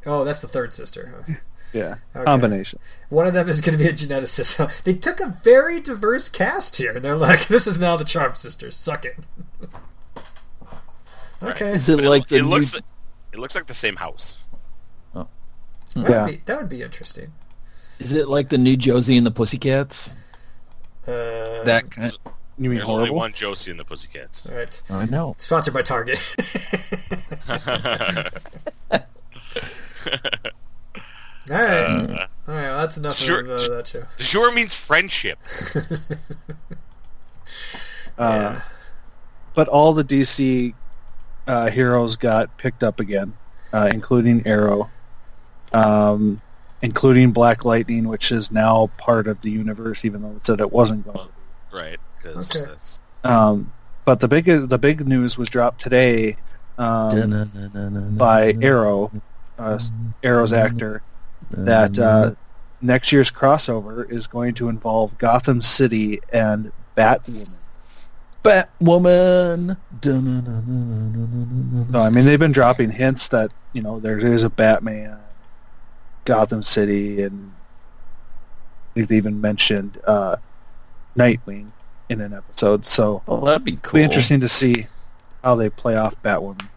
S1: Oh, that's the third sister. Huh?
S5: Yeah,
S1: Okay.
S5: combination.
S1: One of them is going to be a geneticist. (laughs) They took a very diverse cast here. And they're like, this is now the Charm Sisters. Suck it. (laughs) okay,
S2: Is it
S3: But
S2: like
S3: it,
S2: the
S3: it looks
S2: new-
S3: like, it looks like the same house.
S1: That,
S5: Yeah.
S1: would be, that would be interesting.
S2: Is it like the new Josie and the Pussycats?
S1: Uh,
S2: That kind.
S5: You mean
S3: There's only
S5: horrible?
S3: one Josie and the Pussycats.
S1: all right.
S2: I know.
S1: Sponsored by Target. (laughs) all right, all right. Well, that's enough
S3: Sure.
S1: of uh, that show. (laughs)
S3: Sure means friendship. (laughs)
S5: Uh, But all the DC uh, heroes got picked up again, uh, including Arrow, um, including Black Lightning, which is now part of the universe, even though it said it wasn't going. to be.
S3: Right. 'cause
S1: Okay.
S3: that's-
S5: Um, but the big the big news was dropped today um, by Arrow, uh, Arrow's actor, that uh, next year's crossover is going to involve Gotham City and Batwoman.
S2: Batwoman.
S5: So I mean, they've been dropping hints that you know there is a Batman, Gotham City, and they've even mentioned uh, Nightwing in an episode. So
S2: Well, that'd be cool.
S5: be interesting to see how they play off Batwoman.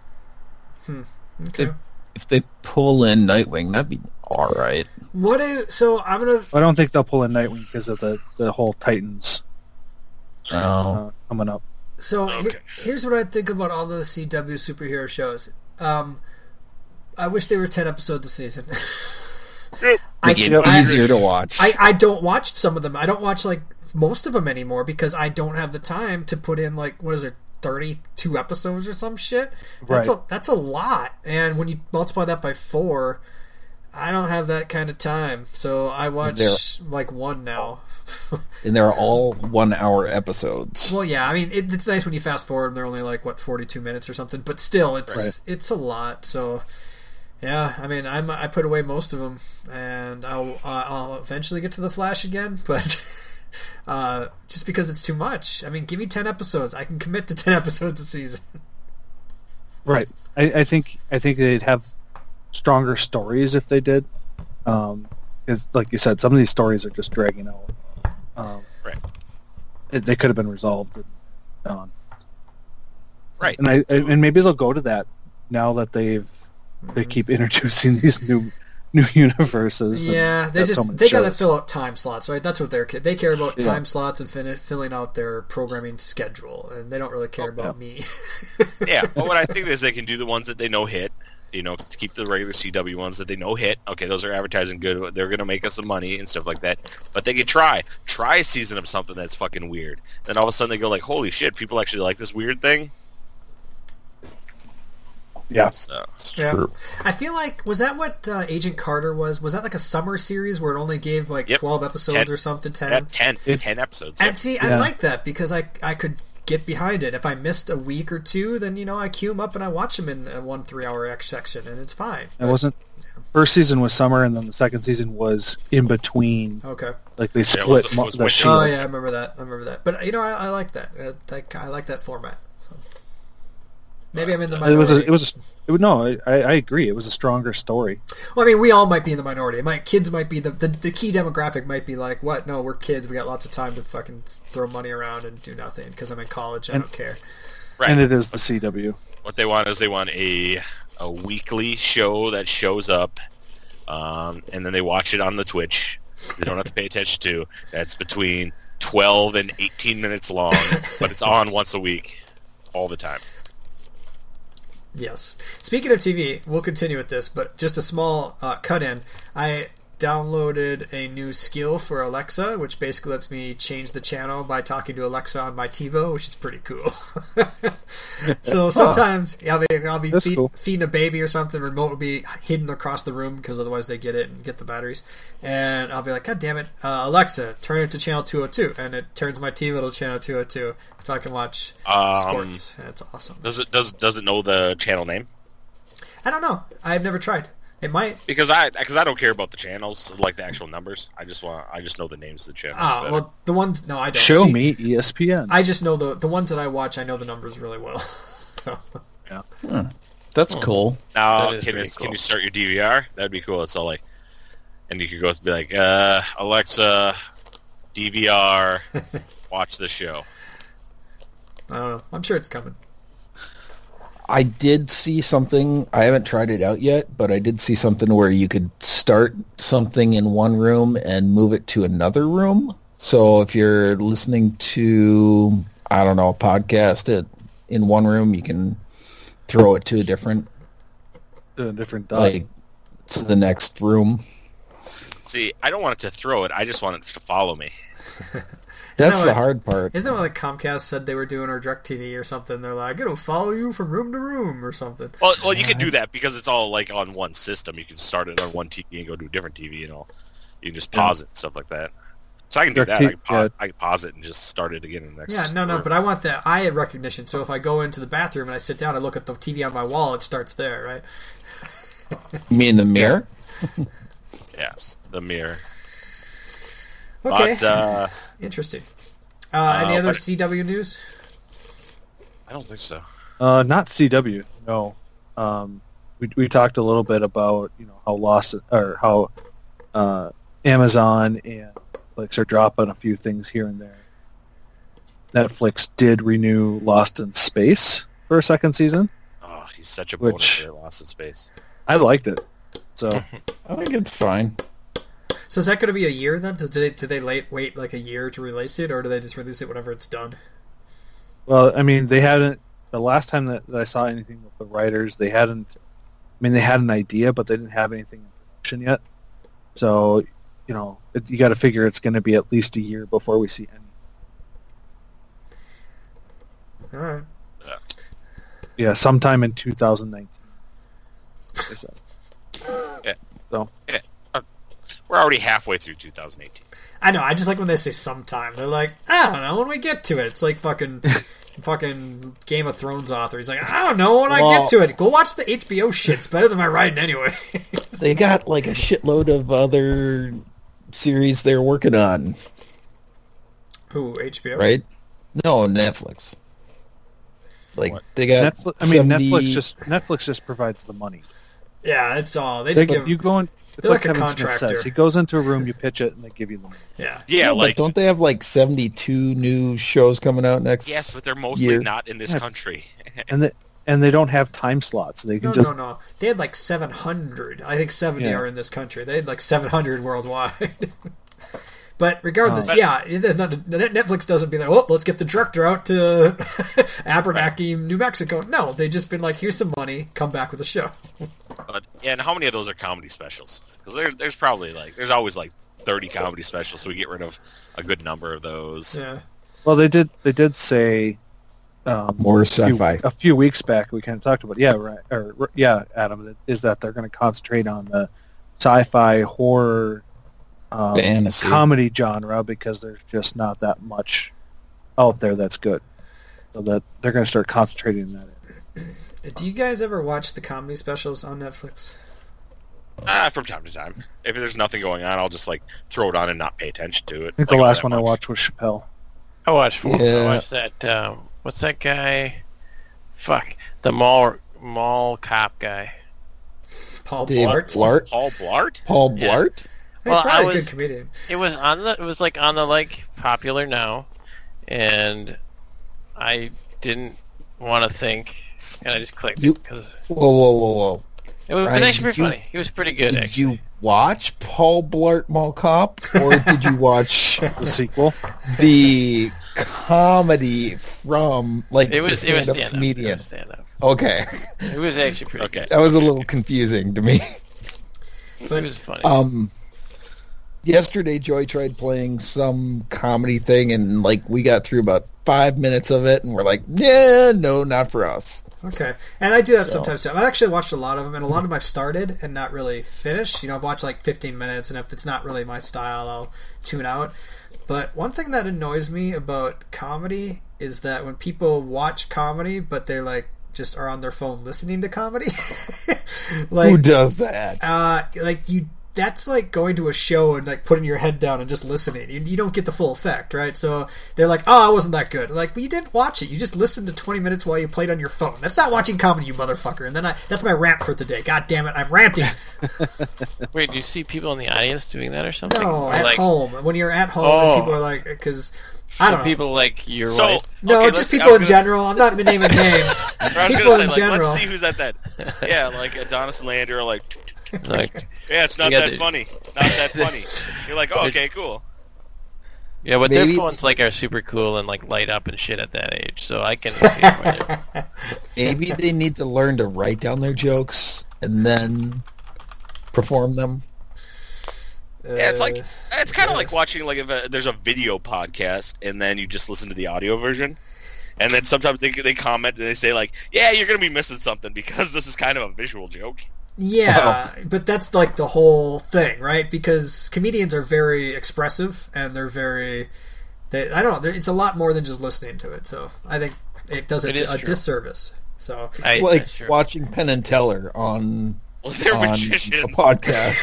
S1: Okay.
S2: If they pull in Nightwing, that'd be all right.
S1: What do? So I'm gonna.
S5: I don't think they'll pull in Nightwing because of the the whole Titans
S2: Oh,
S5: uh, coming up.
S1: So
S3: Okay.
S1: here, here's what I think about all those CW superhero shows. Um, I wish they were ten episodes a season. (laughs) (laughs) I,
S2: Make it
S1: I,
S2: easier to watch.
S1: I, I don't watch some of them. I don't watch like most of them anymore because I don't have the time to put in like what is it, thirty two episodes or some shit. That's
S5: Right.
S1: a that's a lot. And when you multiply that by four, I don't have that kind of time. So I watch
S2: There-
S1: like one now. (laughs)
S2: and they're all one-hour episodes.
S1: Well, yeah, I mean it, it's nice when you fast forward and they're only like what forty two minutes or something, but still, it's it's a lot. So, yeah, I mean I'm I put away most of them, and I'll I'll eventually get to the Flash again, (laughs) but uh, just because it's too much. I mean, give me ten episodes, I can commit to (laughs) ten episodes a season.
S5: Right. I, I think I think they'd have stronger stories if they did. Um, because like you said, some of these stories are just dragging out. Um,
S3: Right.
S5: it- they could have been resolved. And, done.
S3: Right.
S5: And I and maybe they'll go to that now that they've they keep introducing these new new universes.
S1: Yeah, they
S5: got
S1: just
S5: so many
S1: they got to fill out time slots, right? That's what they're they care about
S5: Yeah.
S1: time slots and fin- filling out their programming schedule, and they don't really care oh, about me. (laughs)
S3: yeah, but what I think is they can do the ones that they know hit. You know, keep the regular CW ones that they know hit. Okay, those are advertising good. They're going to make us some money and stuff like that. But they can try, try a season of something that's fucking weird. Then all of a sudden they go like, "Holy shit, people actually like this weird thing."
S5: Yeah.
S3: So
S1: Yeah.
S2: True.
S1: I feel like was that what uh, Agent Carter was? Was that like a summer series where it only gave like
S3: Yep.
S1: twelve episodes
S3: Ten.
S1: or something? Ten.
S3: that 10,
S5: It-
S3: 10 episodes.
S1: and see, I like that because I I could get behind it. If I missed a week or two, then you know I queue them up and I watch them in a one three hour X section, and it's fine.
S5: It wasn't. First season was summer, and then the second season was in between.
S1: Okay.
S5: Like they
S3: it
S5: split
S3: was- it
S5: mo-
S3: was
S5: the
S3: winter.
S1: Oh yeah, I remember that. I remember that. But you know, I, I like that. Uh, that. I like that format. So. Maybe I'm in the
S5: It
S1: minority.
S5: was. A, it was. It was no. I, I agree. It was a stronger story.
S1: Well, I mean, we all might be in the minority. My kids might be the, the the key demographic might be like, what? No, we're kids. We got lots of time to fucking throw money around and do nothing because I'm in college. I
S5: And-
S1: don't care.
S3: right.
S5: And it is the CW.
S3: what they want is they want a a weekly show that shows up, um, and then they watch it on the Twitch. They don't have to pay attention to. That's between twelve and eighteen minutes long, but it's on once a week, all the time.
S1: Yes. Speaking of TV, we'll continue with this, but just a small uh, cut in. I downloaded a new skill for Alexa, which basically lets me change the channel by talking to Alexa on my TiVo, which is pretty cool. (laughs) so sometimes I'll be, I'll be feed,
S5: cool.
S1: feeding a baby or something. Remote will be hidden across the room because otherwise they get it and get the batteries. And I'll be like, God damn it, uh, Alexa, turn it to channel 202. And it turns my TiVo to channel 202 so I can watch
S3: Um,
S1: sports. And it's awesome.
S3: Does it does does it know the channel name?
S1: I don't know. I've never tried. It might.
S3: Because I because I don't care about the channels like the actual numbers. I just want I just know the names of the channels.
S1: Ah,
S3: better.
S1: well, the ones. No, I don't.
S5: Show
S1: See,
S5: me ESPN.
S1: I just know the the ones that I watch. I know the numbers really well. (laughs) so yeah,
S2: That's cool.
S3: now
S4: That is
S3: can you,
S4: very
S3: can you start your DVR? That'd be cool. It's all like, and you could go be like, uh, Alexa, DVR, (laughs) watch the show.
S1: I don't know. I'm sure it's coming.
S2: I did see something. I haven't tried it out yet, but I did see something where you could start something in one room and move it to another room. So if you're listening to, I don't know, a podcast at, in one room, you can throw it to a different,
S5: a different dot.
S2: like, to the next room.
S3: See, I don't want it to throw it. I just want it to follow me. (laughs)
S2: That's
S1: No,
S2: the
S1: I-
S2: hard part.
S1: Isn't that what like Comcast said they were doing or DirecTV or something? They're like, it'll follow you from room to room or something.
S3: Well, well, you can do that because it's all like on one system. You can start it on one TV and go to a different TV and all. You can just pause it and stuff like that. So I can do that. I can, pause,
S5: Yeah.
S3: I can pause it and just start it again in the next.
S1: Yeah, no, no,
S3: room.
S1: but I want the eye recognition. So if I go into the bathroom and I sit down and look at the TV on my wall, it starts there, right?
S2: You mean the mirror? (laughs)
S3: yes, the mirror.
S1: Okay,
S3: But uh,
S1: interesting. Uh, any
S3: uh,
S1: other
S3: but-
S1: CW news?
S3: I don't think so.
S5: Uh, not CW. No. Um, we we talked a little bit about you know how Lost or how uh, Amazon and Netflix are dropping a few things here and there. Netflix did renew Lost in Space for a second season.
S3: Oh, he's such a bonus
S5: Which-
S3: Lost in Space.
S5: I liked it. So (laughs)
S2: I think it's fine.
S1: So is that going to be a year then? Do they do they late wait like a year to release it, or do they just release it whenever it's done?
S5: Well, I mean, they hadn't. The last time that, that I saw anything with the writers, they hadn't. I mean, they had an idea, but they didn't have anything in production yet. So, you know, it, you got to figure it's going to be at least a year before we see any.
S1: All right.
S5: Yeah, sometime in 2019. they said.
S3: We're already halfway through 2018.
S1: I know. I just like when they say sometime. They're like, I don't know when we get to it. It's like fucking, (laughs) fucking Game of Thrones author. He's like, I don't know when I get to it. Go watch the HBO shit. It's better than my writing anyway. (laughs)
S2: They got like a shitload of other series they're working on,
S1: Who HBO?
S2: right? No, Netflix. Like
S3: What?
S2: they got.
S5: Netflix, I mean,
S2: 70
S5: Netflix just Netflix just provides the money.
S1: Yeah, it's all they
S5: They,
S1: just give.
S5: you go in.
S1: They're like a
S5: Kevin
S1: contractor.
S5: He goes into a room, you pitch it, and they give you the money.
S1: yeah,
S3: Yeah,
S2: but
S3: like
S2: don't they have like seventy-two new shows coming out next?
S3: yes, but they're mostly
S2: year?
S3: not in this
S5: Yeah.
S3: country. (laughs)
S5: And they and they don't have time slots. They can
S1: no,
S5: just
S1: no, no. They had like seven hundred. I think seventy
S5: Yeah.
S1: are in this country. They had like seven hundred worldwide. (laughs) but regardless,
S5: Oh.
S1: yeah, it- there's not. Netflix doesn't be like, oh, let's get the director out to (laughs) Abernathy, New Mexico. No, they just been like, here's some money, come back with a show.
S3: But yeah, and how many of those are comedy specials? Because there, there's probably like there's always like 30 comedy specials, so we get rid of a good number of those.
S1: Yeah.
S5: Well, they did. They did say um,
S2: More
S5: a few-
S2: sci-fi.
S5: A few weeks back, we kind of talked about. Yeah, right. Or yeah, Adam is that they're going to concentrate on the sci-fi horror um,
S2: Fantasy.
S5: comedy genre because there's just not that much out there that's good. So that they're going to start concentrating on that.
S1: Do you guys ever watch the comedy specials on Netflix?
S3: Ah, from time to time. If there's nothing going on, I'll just like throw it on and not pay attention to it.
S5: I think
S3: Like,
S5: the last
S3: that
S5: one I watched was Chappelle.
S4: I watched. I watched that. Um, what's that guy? Fuck the mall mall cop guy.
S1: Paul
S2: Dave
S1: Blart.
S2: Blart.
S3: Paul Blart.
S2: Paul
S4: Yeah.
S2: Blart.
S1: He's
S4: Well,
S1: probably
S4: I
S1: a
S4: was-
S1: good comedian.
S4: It was on the. It was like on the like popular now, and I didn't want to think, and I just clicked
S2: You-
S4: because
S2: Whoa, whoa, whoa, whoa!
S4: it was
S2: Ryan,
S4: actually pretty
S2: you-
S4: funny. He was pretty good.
S2: did
S4: actually.
S2: you watch Paul Blart Mall Cop, or did you watch (laughs)
S5: The sequel.
S2: the comedy from like
S4: It was
S2: the
S4: it was
S2: stand-up
S4: stand up. It
S2: comedian?
S4: was stand up.
S2: Okay,
S4: It was actually pretty
S3: Okay.
S4: good.
S2: that was a little confusing to me.
S4: It was funny.
S2: Um, yesterday Joy tried playing some comedy thing, and like we got through about five minutes of it, and we're like, yeah, no, not for us.
S1: Okay, and I do that
S2: So-
S1: sometimes too. I've actually watched a lot of them, and a lot of them I've started and not really finished. You know, I've watched like 15 minutes, and if it's not really my style, I'll tune out. But one thing that annoys me about comedy is that when people watch comedy, but they like just are on their phone listening to comedy, (laughs) like
S2: Who does that?
S1: uh, like you. That's like going to a show and like putting your head down and just listening. You, you don't get the full effect, right? So they're like, "Oh, I wasn't that good." Like, well, you didn't watch it. You just listened to twenty minutes while you played on your phone. That's not watching comedy, you motherfucker. And then I, that's my rant for the day. God damn it, I'm ranting. (laughs)
S4: Wait, do you see people in the audience doing that or something?
S1: No,
S4: Or,
S1: at
S4: like,
S1: home. When you're at home,
S4: Oh.
S1: and people are like, because I don't know.
S4: People like your
S3: So
S4: wife.
S1: no,
S3: okay,
S1: just
S3: let's see, I
S1: people in
S3: gonna-
S1: general. I'm not naming (laughs) names.
S3: I was
S1: people
S3: gonna
S1: in
S3: like,
S1: general.
S3: let's see who's at that. (laughs) Yeah, like Adonis and Lander are like,
S4: Like,
S3: yeah, it's not
S4: You
S3: that
S4: the-
S3: funny, not that (laughs) funny. You're like, oh, okay, cool.
S4: yeah, but
S2: Maybe-
S4: their phones like are super cool and like light up and shit at that age. So I can. see why they're-
S2: Maybe they need to learn to write down their jokes and then perform them.
S3: Yeah, it's like it's kind of like watching like if a, there's a video podcast and then you just listen to the audio version, and then sometimes they they comment and they say like, yeah, you're gonna be missing something because this is kind of a visual joke.
S1: Yeah, oh. but that's like the whole thing, right? Because comedians are very expressive and they're very. They, I don't know—it's a lot more than just listening to it. So I think it does
S4: It
S1: a, a disservice. So
S4: I,
S2: It's like
S4: that's
S2: watching Penn and Teller on,
S3: Well, they're
S2: on a podcast.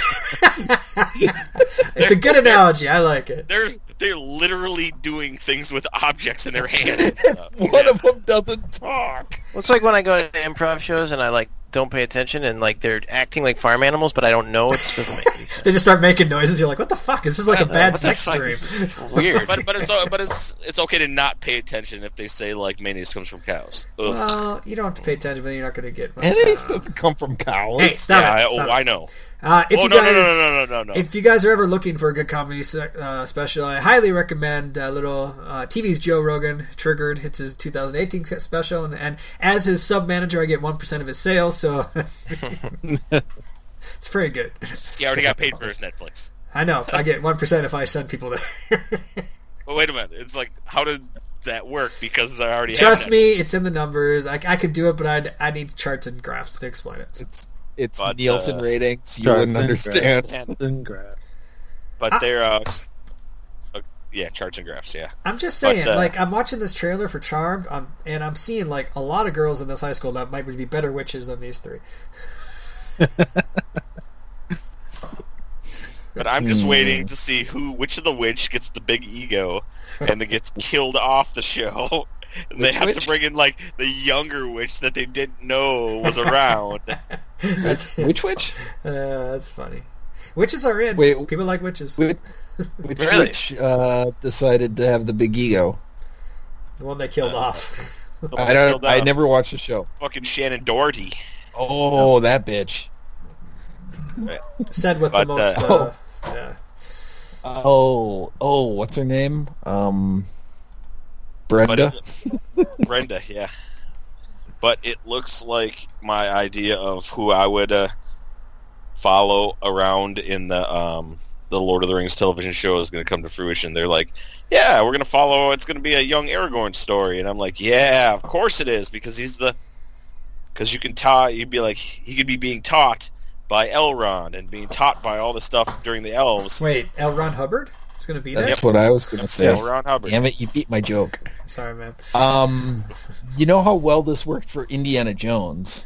S2: (laughs) (laughs)
S1: it's a good analogy. I like it.
S3: They're they're literally doing things with objects in their hands. (laughs)
S2: One of them doesn't talk.
S4: Well, it's like when I go to improv shows and I like don't pay attention and like they're acting like farm animals, but I don't know. It doesn't make any sense. (laughs)
S1: They just start making noises. You're like, what the fuck? This is like a bad sex dream. (laughs)
S4: Weird.
S3: but but it's but it's it's okay to not pay attention if they say like mayonnaise comes from cows. Ugh.
S1: Well, you don't have to pay attention, but you're not going to get much.
S2: And it doesn't come from cows.
S1: Hey, stop
S3: yeah,
S1: it!
S3: I,
S1: Stop
S3: oh,
S1: it.
S3: I know.
S1: Uh, if
S3: oh
S1: you
S3: no,
S1: guys,
S3: no, no, no, no, no, no.
S1: If you guys are ever looking for a good comedy uh, special, I highly recommend uh, little uh, TV's Joe Rogan. Triggered. It's his 2018 special, and, and as his sub manager, I get one percent of his sales, so (laughs) it's pretty good.
S3: he already got paid for his Netflix.
S1: I know. I get one percent if I send people there. (laughs)
S3: But wait a minute, it's like how did that work? Because I already
S1: Trust
S3: have
S1: me, it's in the numbers. I, I could do it, but I'd, I need charts and graphs to explain it.
S2: It's it's
S3: But,
S2: Nielsen
S3: uh,
S2: ratings. You wouldn't
S5: and
S2: understand. (laughs)
S3: Netflix.
S5: And graphs.
S3: But
S1: Ah.
S3: they're uh, uh, yeah, charts and graphs. Yeah,
S1: I'm just saying,
S3: But, uh,
S1: like, I'm watching this trailer for Charmed, um, and I'm seeing like a lot of girls in this high school that might be better witches than these three. (laughs)
S3: but I'm just
S2: Hmm.
S3: waiting to see who, which of the witch gets the big ego, and that gets (laughs) killed off the show. they have
S2: witch?
S3: to bring in like the younger witch that they didn't know was around. (laughs)
S1: that's, (laughs)
S2: Which witch?
S1: uh, that's funny. Witches are in.
S2: Wait.
S1: People like witches.
S2: Which, (laughs) which
S4: Really?
S2: witch uh, decided to have the big ego?
S1: The one they killed off.
S2: I don't. I
S3: uh,
S2: never watched the show.
S3: fucking Shannen Doherty.
S2: Oh, that bitch.
S1: Said with
S3: But,
S1: the most.
S2: uh,
S1: Uh, yeah.
S2: Oh, oh, what's her name? Um, Brenda.
S3: But Brenda, yeah. But it looks like my idea of who I would uh, follow around in the um, the Lord of the Rings television show is going to come to fruition. They're like, "Yeah, we're going to follow. It's going to be a young Aragorn story," and I'm like, "Yeah, of course it is because he's the because you can taught. You'd be like, he could be being taught by Elrond and being taught by all the stuff during the elves.
S1: Wait, Elrond Hubbard is going to be there.
S2: That's what I was gonna say.
S3: Elrond
S2: Damn it, you beat my joke.
S1: Sorry, man.
S2: Um, you know how well this worked for Indiana Jones.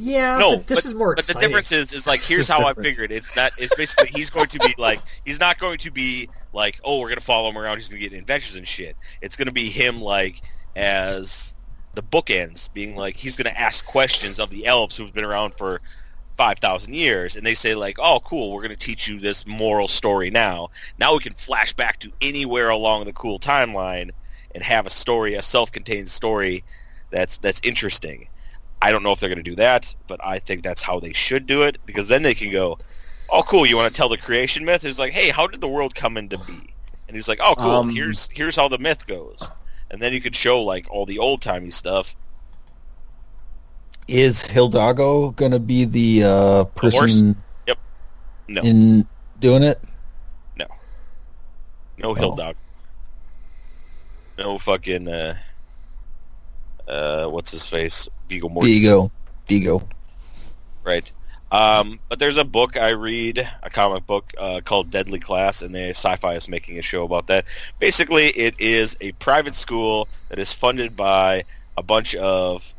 S1: Yeah,
S3: No,
S1: but this
S3: but,
S1: is more
S3: but
S1: exciting.
S3: the difference is, is like here's how I figured. It's that it's basically he's going to be like he's not going to be like oh we're gonna follow him around. He's gonna get adventures and shit. It's gonna be him like as the bookends, being like he's gonna ask questions of the elves who've been around for five thousand years, and they say like oh cool we're gonna teach you this moral story now. Now we can flash back to anywhere along the cool timeline and have a story, a self-contained story that's that's interesting. I don't know if they're going to do that, but I think that's how they should do it because then they can go, "Oh, cool! You want to tell the creation myth?" It's like, "Hey, how did the world come into be?" And he's like, "Oh, cool!
S5: Um,
S3: here's here's how the myth goes." And then you could show like all the old timey stuff.
S2: Is Hidalgo gonna be the uh, person
S3: No,
S2: in doing it?
S3: no
S2: Oh.
S3: hill dog, no fucking uh, uh, what's his face, Viggo Mortensen.
S2: Viggo. Viggo.
S3: right? Um, but there's a book I read, a comic book uh, called Deadly Class, and the Syfy is making a show about that. Basically, it is a private school that is funded by a bunch of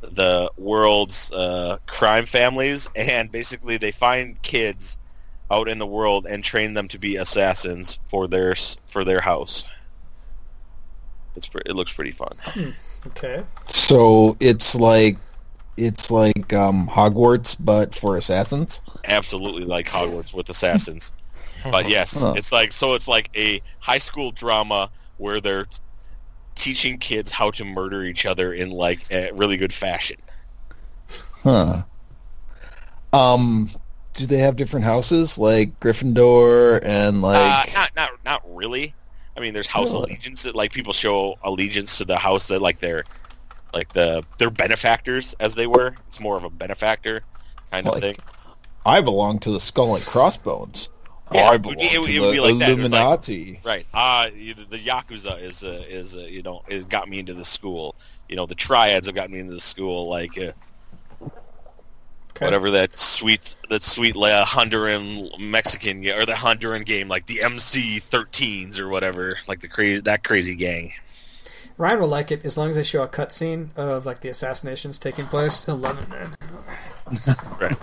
S3: the world's uh, crime families, and basically they find kids out in the world and train them to be assassins for their for their house. It's pre- it looks pretty fun.
S1: Okay.
S2: So it's like it's like um, Hogwarts, but for assassins.
S3: absolutely like Hogwarts with (laughs) assassins. But yes,
S2: Huh.
S3: it's like so it's like a high school drama where they're teaching kids how to murder each other in like a really good fashion.
S2: Huh. Um, do they have different houses like Gryffindor and like?
S3: uh, not not not really. I mean, there's house
S2: Really?
S3: allegiance that like people show allegiance to the house that like they're like the they're benefactors as they were. It's more of a benefactor kind of thing.
S2: I belong to the Skull and Crossbones.
S3: Yeah,
S2: I
S3: it would
S2: belong
S3: be- it would-
S2: to
S3: it would be
S2: the
S3: like that. Like-
S2: Illuminati.
S3: Right. Uh, you- the Yakuza is, uh, is uh, you know, it got me into the school. You know, the Triads have gotten me into the school, like, uh,
S1: Okay.
S3: whatever that sweet, that sweet uh, Honduran Mexican, or the Honduran game, like the MC-13s or whatever, like the crazy, that crazy gang.
S1: Ryan will like it as long as they show a cutscene of like the assassinations taking place. He'll love it, man. (laughs)
S3: Right.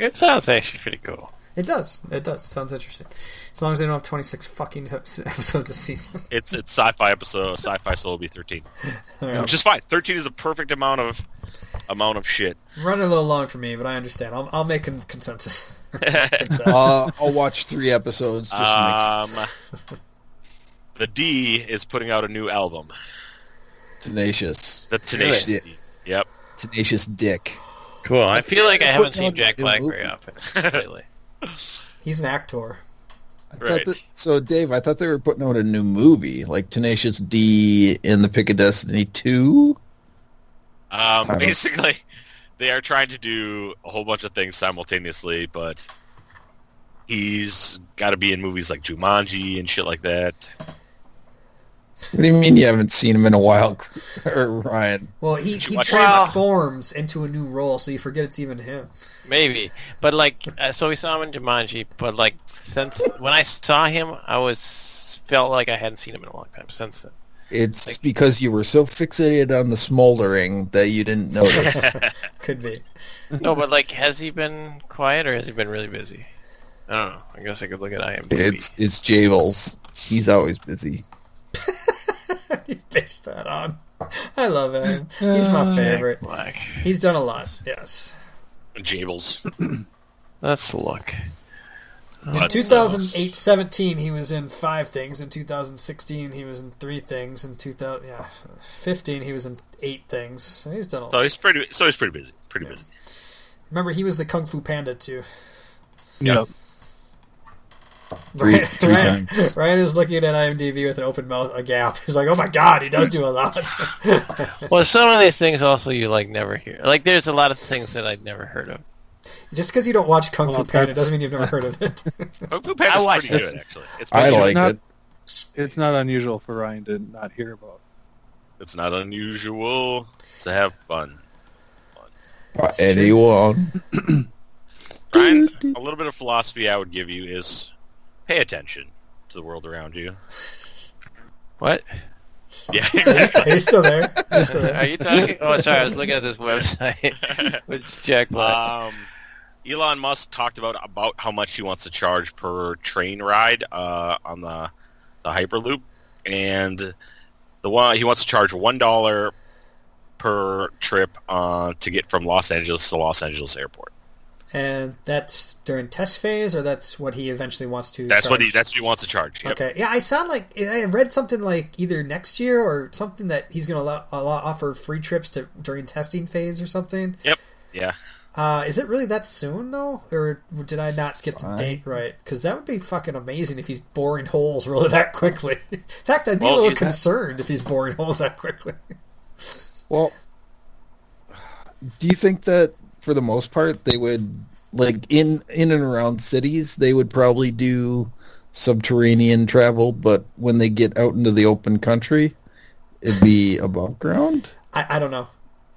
S4: It sounds actually pretty cool.
S1: It does. It does. Sounds interesting. As long as they don't have 26 fucking (laughs) episodes a season.
S3: It's, it's sci-fi episode, sci-fi, so it'll be 13.
S1: Alright.
S3: Which is fine. 13 is a perfect amount of, amount of shit.
S1: Running a little long for me, but I understand. I'll, I'll make a consensus. Consensus. (laughs)
S2: Uh, I'll watch three episodes. Just to make
S3: Um, the D is putting out a new album.
S2: tenacious,
S3: The Tenacious
S2: Really?
S3: D. Yep.
S2: tenacious dick.
S4: Cool. I feel like I haven't seen Jack Black very often (laughs) lately.
S1: He's an actor.
S3: Right.
S2: that, so, Dave, I thought they were putting out a new movie, like Tenacious D in the Pick of Destiny 2.
S3: Um, basically, they are trying to do a whole bunch of things simultaneously, but he's got to be in movies like Jumanji and shit like that.
S2: What do you mean you haven't seen him in a while, (laughs) Ryan?
S1: Well, he, he
S3: watch-
S1: transforms into a new role, so you forget it's even him.
S4: Maybe, but like, uh, so we saw him in Jumanji. But like, since when I saw him, I was felt like I hadn't seen him in a long time. Since then,
S2: It's because you were so fixated on the smoldering that you didn't notice. (laughs) (laughs)
S1: Could be.
S4: no, but like, has he been quiet or has he been really busy? I don't know. I guess I could look at IMDb.
S2: it's it's Jables. He's always busy. (laughs)
S1: he pitched that on. I love him. He's my uh, favorite.
S4: Black.
S1: He's done a lot. Yes.
S3: Jables. (clears throat)
S4: Let's look.
S1: In
S3: But-
S1: 2008 17, he was in five things. In 2016, he was in three things. In 2000, yeah, 15, he was in eight things. So he's done a
S3: So he's pretty. So he's pretty busy. Pretty busy.
S1: Remember, he was the Kung Fu Panda too.
S5: Yep.
S2: Three-
S1: Ryan,
S2: three
S1: Ryan,
S2: times. (laughs)
S1: Ryan is looking at IMDb with an open mouth, a gap. He's like, "Oh my god, he does do a lot." (laughs)
S4: Well, some of these things also you like never hear. Like, there's a lot of things that I'd never heard of.
S1: Just because you don't watch Kung
S5: Well,
S1: Fu Panda
S5: that's-
S1: doesn't mean you've never heard of it. (laughs)
S3: Kung Fu
S4: I
S3: Panda's
S4: watched
S3: pretty
S4: it.
S3: good, actually. It's
S2: I like
S5: not-
S2: it.
S5: It's not unusual for Ryan to not hear about.
S3: It's not unusual to have fun.
S1: That's true.
S2: Anyone?
S3: Ryan, a little bit of philosophy I would give you is pay attention to the world around you.
S4: What?
S3: Yeah.
S1: Are you still there? Are you still there?
S4: Are you talking? Oh, sorry. I was looking at this website (laughs) with Jack Black.
S3: um, Elon Musk talked about about how much he wants to charge per train ride uh, on the the Hyperloop, and the one he wants to charge one dollar per trip uh, to get from Los Angeles to Los Angeles Airport.
S1: And that's during test phase, or that's what he eventually wants to.
S3: That's what he that's what he wants to charge. Yep.
S1: Okay, yeah, I sound like I read something like either next year or something that he's going to offer free trips to during testing phase or something.
S3: Yep. Yeah.
S1: Uh, is it really that soon though, or did I not get the date right? Because that would be fucking amazing if he's boring holes really that quickly. (laughs) In fact, I'd be
S3: Well,
S1: a little
S3: you-
S1: concerned if he's boring holes that quickly.
S2: Well, do you think that for the most part they would like in in and around cities they would probably do subterranean travel, but when they get out into the open country, it'd be above ground?
S1: I, I don't know.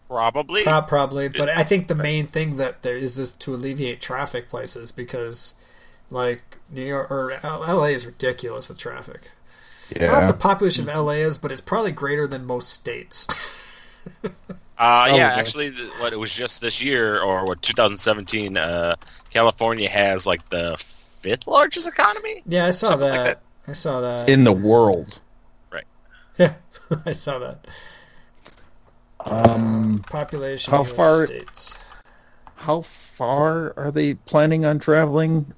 S3: Probably.
S1: Pro- probably, but I think the main thing that there is is to alleviate traffic places because, like New York or L.A. is ridiculous with traffic. I don't know what
S2: Yeah.
S1: the population of LA is, but it's probably greater than most states. (laughs)
S3: Uh,
S5: Probably.
S3: yeah, actually, what it was just this year or what 2017. Uh, California has like the fifth largest economy.
S1: yeah, I saw that.
S3: like
S1: I saw that.
S2: In the world. Right.
S1: Yeah, (laughs) I saw that.
S2: Um
S1: Population.
S2: How far-
S1: States.
S2: how far are they planning on traveling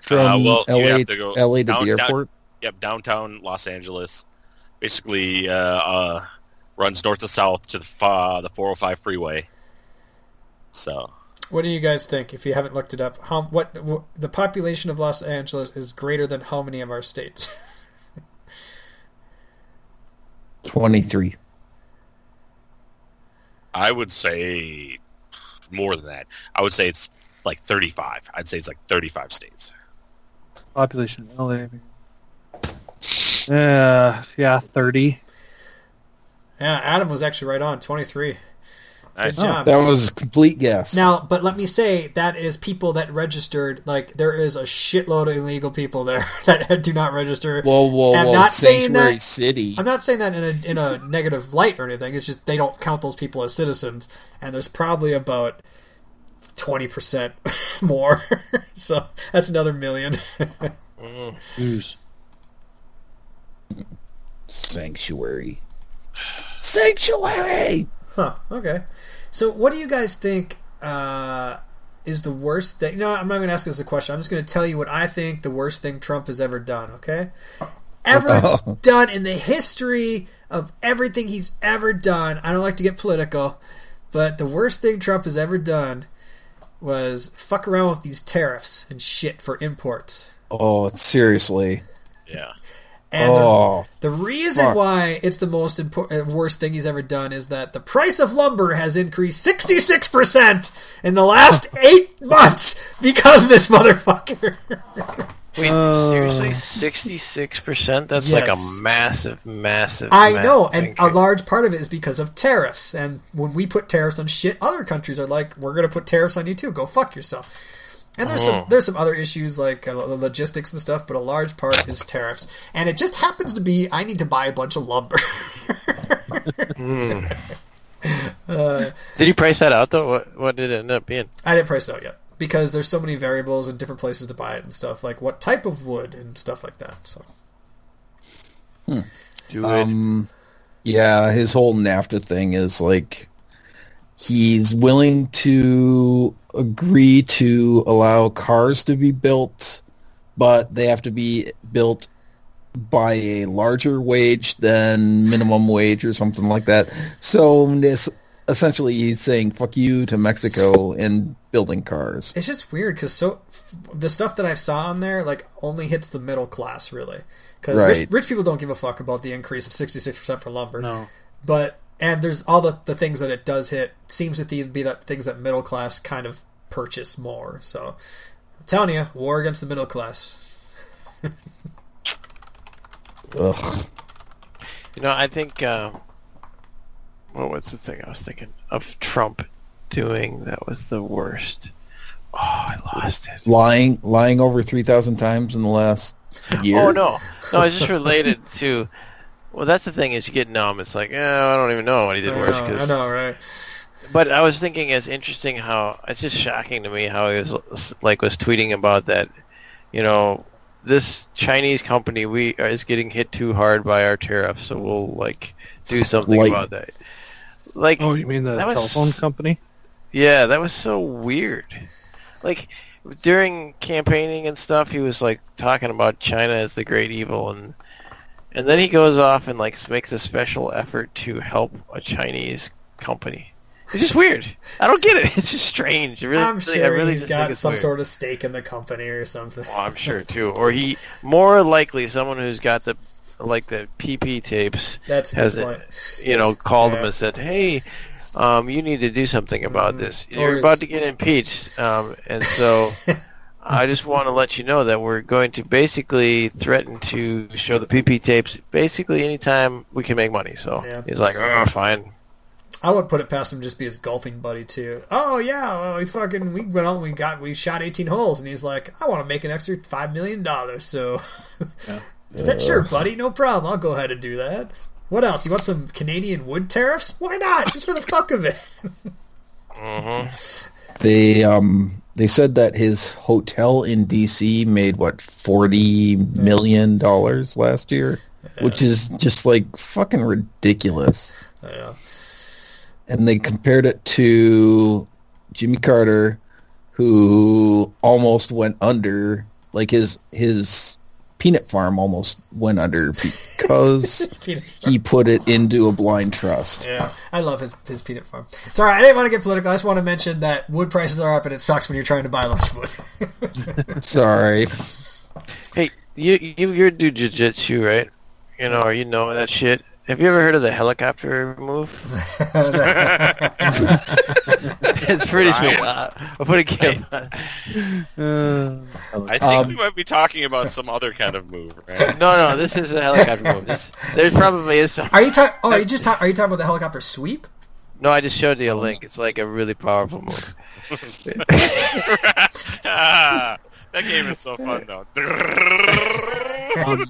S2: from
S3: Uh, well,
S2: LA
S3: to go
S2: LA to
S3: down-
S2: the
S3: down-
S2: airport?
S3: Yep, downtown Los Angeles. Basically, uh, uh, runs north to south to the uh, the 405 freeway. So,
S1: What do you guys think? If you haven't looked it up, how what, what the population of Los Angeles is greater than how many of our states? (laughs)
S2: 23.
S3: I would say more than that. I would say it's like 35. I'd say it's like 35 states.
S5: Population in LA. Uh, yeah, thirty.
S1: Yeah, Adam was actually right on. Twenty three. Good
S3: Nice.
S1: job.
S2: That was a complete guess.
S1: Now, but let me say that is people that registered. Like there is a shitload of illegal people there (laughs) that do not register.
S2: whoa, whoa,
S1: I'm
S2: whoa!
S1: not saying
S2: Sanctuary
S1: that-
S2: City.
S1: I'm not saying that in a in a negative light or anything. It's just they don't count those people as citizens, and there's probably about twenty percent (laughs) more. (laughs) so that's another million.
S5: Jeez.
S2: Sanctuary. Sanctuary.
S1: Huh. Okay. So, what do you guys think uh, is the worst thing? No, I'm not going to ask this a question. I'm just going to tell you what I think the worst thing Trump has ever done. Okay. Ever
S2: Oh.
S1: done in the history of everything he's ever done. I don't like to get political, But the worst thing Trump has ever done was fuck around with these tariffs and shit for imports.
S2: Oh, seriously.
S3: Yeah.
S1: And the-
S2: oh,
S1: the, reason
S2: fuck.
S1: why it's the most important, uh, worst thing he's ever done is that the price of lumber has increased 66% in the last (laughs) eight months because of this motherfucker.
S4: Wait,
S5: Oh.
S4: seriously, sixty-six percent? That's like a massive, massive.
S1: I
S4: massive
S1: know, and a large part of it is because of tariffs. And when we put tariffs on shit, other countries are like, "We're going to put tariffs on you too. Go fuck yourself." And there's some
S4: Oh.
S1: there's some other issues like uh, logistics and stuff, but a large part is tariffs. And it just happens to be I need to buy a bunch of lumber. (laughs) uh,
S4: Did you price that out though? What what did it end up being?
S1: I didn't price it out yet because there's so many variables and different places to buy it and stuff like what type of wood and stuff like that. So
S4: Do it.
S2: um, yeah, his whole NAFTA thing is like he's willing to agree to allow cars to be built, but they have to be built by a larger wage than minimum wage or something like that. So this essentially he's saying fuck you to Mexico and building cars.
S1: it's just weird because so f- the stuff that I saw on there like only hits the middle class really because rich,
S2: Right.
S1: rich people don't give a fuck about the increase of 66% for lumber.
S5: No.
S1: But and there's all the, the things that it does hit seems to be be that things that middle class kind of purchase more. So I'm telling you, war against the middle class.
S2: Ugh.
S4: You know, I think. Uh, what was the thing I was thinking of Trump doing that was the worst? Oh, I lost it.
S2: Lying lying over three thousand times in the last year.
S4: Oh no, no, it's just related to. Well, that's the thing is you get numb. It's like, eh, I don't even know what he did
S1: I
S4: worse.
S1: know,
S4: 'cause-
S1: I know, right?
S4: But I was thinking, it's interesting how it's just shocking to me how he was like was tweeting about that. You know, this Chinese company we is getting hit too hard by our tariffs, so we'll like do (laughs) something
S2: Like-
S4: about that. Like,
S5: Oh, you mean the
S4: That was-
S5: telephone company?
S4: yeah, that was so weird. Like during campaigning and stuff, he was like talking about China as the great evil, and and then he goes off and like makes a special effort to help a Chinese company. It's just weird. I don't get it. (laughs) It's just strange. Really,
S1: I'm sure
S4: I really
S1: he's got some
S4: weird.
S1: sort of stake in the company or something.
S4: Oh, I'm sure too. Or he more likely someone who's got the like the PP tapes
S1: That's
S4: has it, you know called him and said, "Hey, um, you need to do something about
S1: Mhm.
S4: this. You're about to get impeached." Um, and so (laughs) I just want to let you know that we're going to basically threaten to show the PP tapes basically anytime we can make money. So
S1: Yeah.
S4: he's like, "Oh, fine."
S1: I would put it past him to just be his golfing buddy too. Oh yeah, well, we fucking we went out and we got we shot 18 holes, and he's like, I want to make an extra five million dollars. So (laughs) that sure, buddy, no problem. I'll go ahead and do that. What else? You want some Canadian wood tariffs? Why not? Just for the fuck of it.
S4: hmm
S2: They um they said that his hotel in DC made what forty million dollars last year, which is just like fucking ridiculous.
S1: Yeah.
S2: And they compared it to Jimmy Carter, who almost went under. Like his his peanut farm almost went under (laughs) because he put it into a blind trust.
S1: Yeah, I love his his peanut farm. Sorry, I didn't want to get political. I just want to mention that wood prices are up, and it sucks when you're trying to buy a bunch of wood. (laughs)
S2: Sorry.
S4: Hey, you you you do jujitsu, right? You know, or you know that shit. Have you ever heard of the helicopter move? (laughs) (laughs) it's pretty sweet. Uh, I'll put a game.
S5: Uh,
S3: I think
S2: Um,
S3: we might be talking about some other kind of move, right? (laughs)
S4: No, no, this is a helicopter move. This, there probably is some.
S1: are you talking? Oh, are you just ta- are you talking about the helicopter sweep?
S4: No, I just showed you a link. It's like a really powerful move.
S3: Ah, that game is so fun though.
S5: um,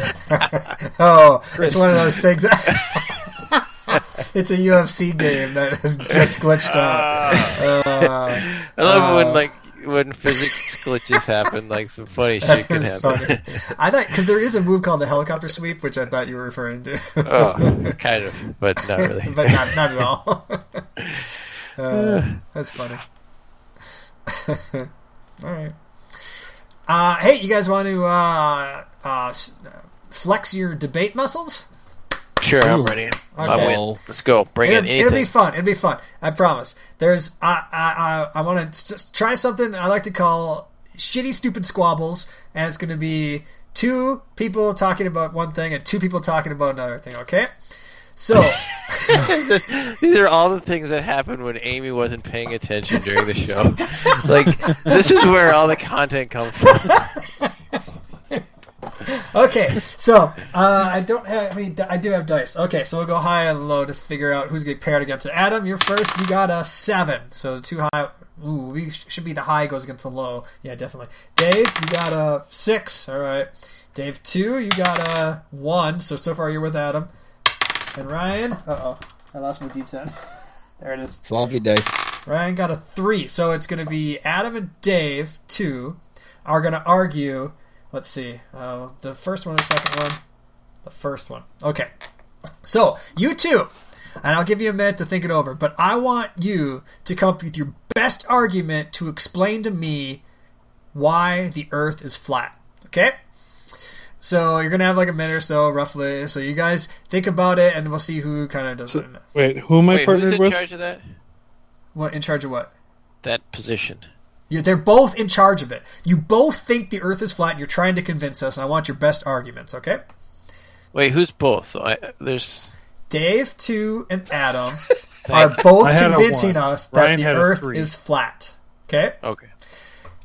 S5: (laughs)
S1: Oh, it's one of those things. (laughs) it's a UFC game that is, that's glitched out.
S3: Ah,
S1: Uh,
S4: I love
S1: Uh,
S4: when like when physics glitches happen, like some funny (laughs) shit can happen.
S1: funny. I thought because there is a move called the helicopter sweep, which I thought you were referring to.
S4: oh, kind of, but not really.
S1: but not not at all. uh, that's funny. all right. Uh, hey, you guys want to uh, uh, s- flex your debate muscles?
S4: Sure, I'm
S2: Ooh.
S4: ready. I
S1: Okay.
S4: win. Let's go. Bring
S1: It'll,
S4: in
S1: it'll be fun. It'll be fun. I promise. There's I I I, I want to try something I like to call shitty stupid squabbles, and it's going to be two people talking about one thing and two people talking about another thing. Okay. So (laughs)
S4: These are all the things that happened when Amy wasn't paying attention during the show. (laughs) like this is where all the content comes from. (laughs)
S1: okay, so uh, I don't have. I mean, I do have dice. Okay, so we'll go high and low to figure out who's getting paired against it. Adam, you're first. You got a seven. So the two high. Ooh, we sh- should be the high goes against the low. Yeah, definitely. Dave, you got a six. All right. Dave two, you got a one. So so far you're with Adam. And Ryan. Uh oh, I lost my deep set. (laughs) there it is.
S2: Sloppy dice.
S1: Ryan got a three, so it's going to be Adam and Dave two are going to argue. Let's see, uh, the first one or second one. The first one. Okay, so you two, and I'll give you a minute to think it over. But I want you to come up with your best argument to explain to me why the Earth is flat. Okay. So you're gonna have like a minute or so, roughly. So you guys think about it, and we'll see who kind of does
S5: So-
S1: it.
S5: Wait, who am I
S4: Wait, who's
S5: partnered
S4: in
S5: with?
S4: charge of that?
S1: What in charge of what?
S4: That position.
S1: You, they're both in charge of it. You both think the Earth is flat. And you're trying to convince us, and I want your best arguments. Okay,
S4: Wait, who's both? I, there's
S1: Dave two and Adam (laughs) are both
S5: I had a
S1: convincing us that
S5: Ryan
S1: the Earth is flat. Okay,
S4: okay.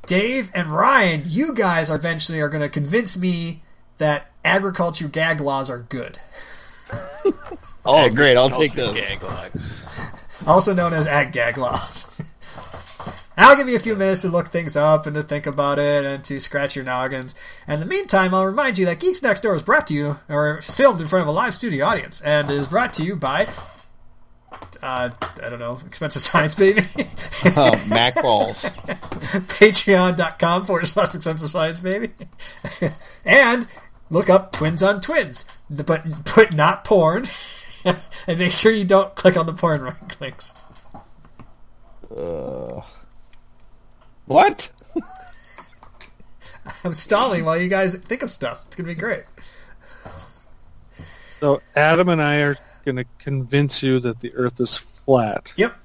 S1: Dave and Ryan, you guys are eventually are going to convince me that agriculture gag laws are good, (laughs)
S2: Oh, great! I'll take those.
S4: gag log.
S1: also known as ag gag laws. (laughs) I'll give you a few minutes to look things up and to think about it and to scratch your noggins. And in the meantime, I'll remind you that Geeks Next Door is brought to you, or is filmed in front of a live studio audience, and is brought to you by, uh, I don't know, Expensive (laughs) Science Baby.
S2: Uh, (laughs) Mac balls. (laughs)
S1: Patreon.com forward slash Expensive Science Baby. and look up Twins on Twins, but put not porn. and make sure you don't click on the porn right links.
S2: Uh, what? (laughs)
S1: I'm stalling while you guys think of stuff. It's gonna be great.
S5: So Adam and I are going to convince you that the Earth is flat.
S1: Yep.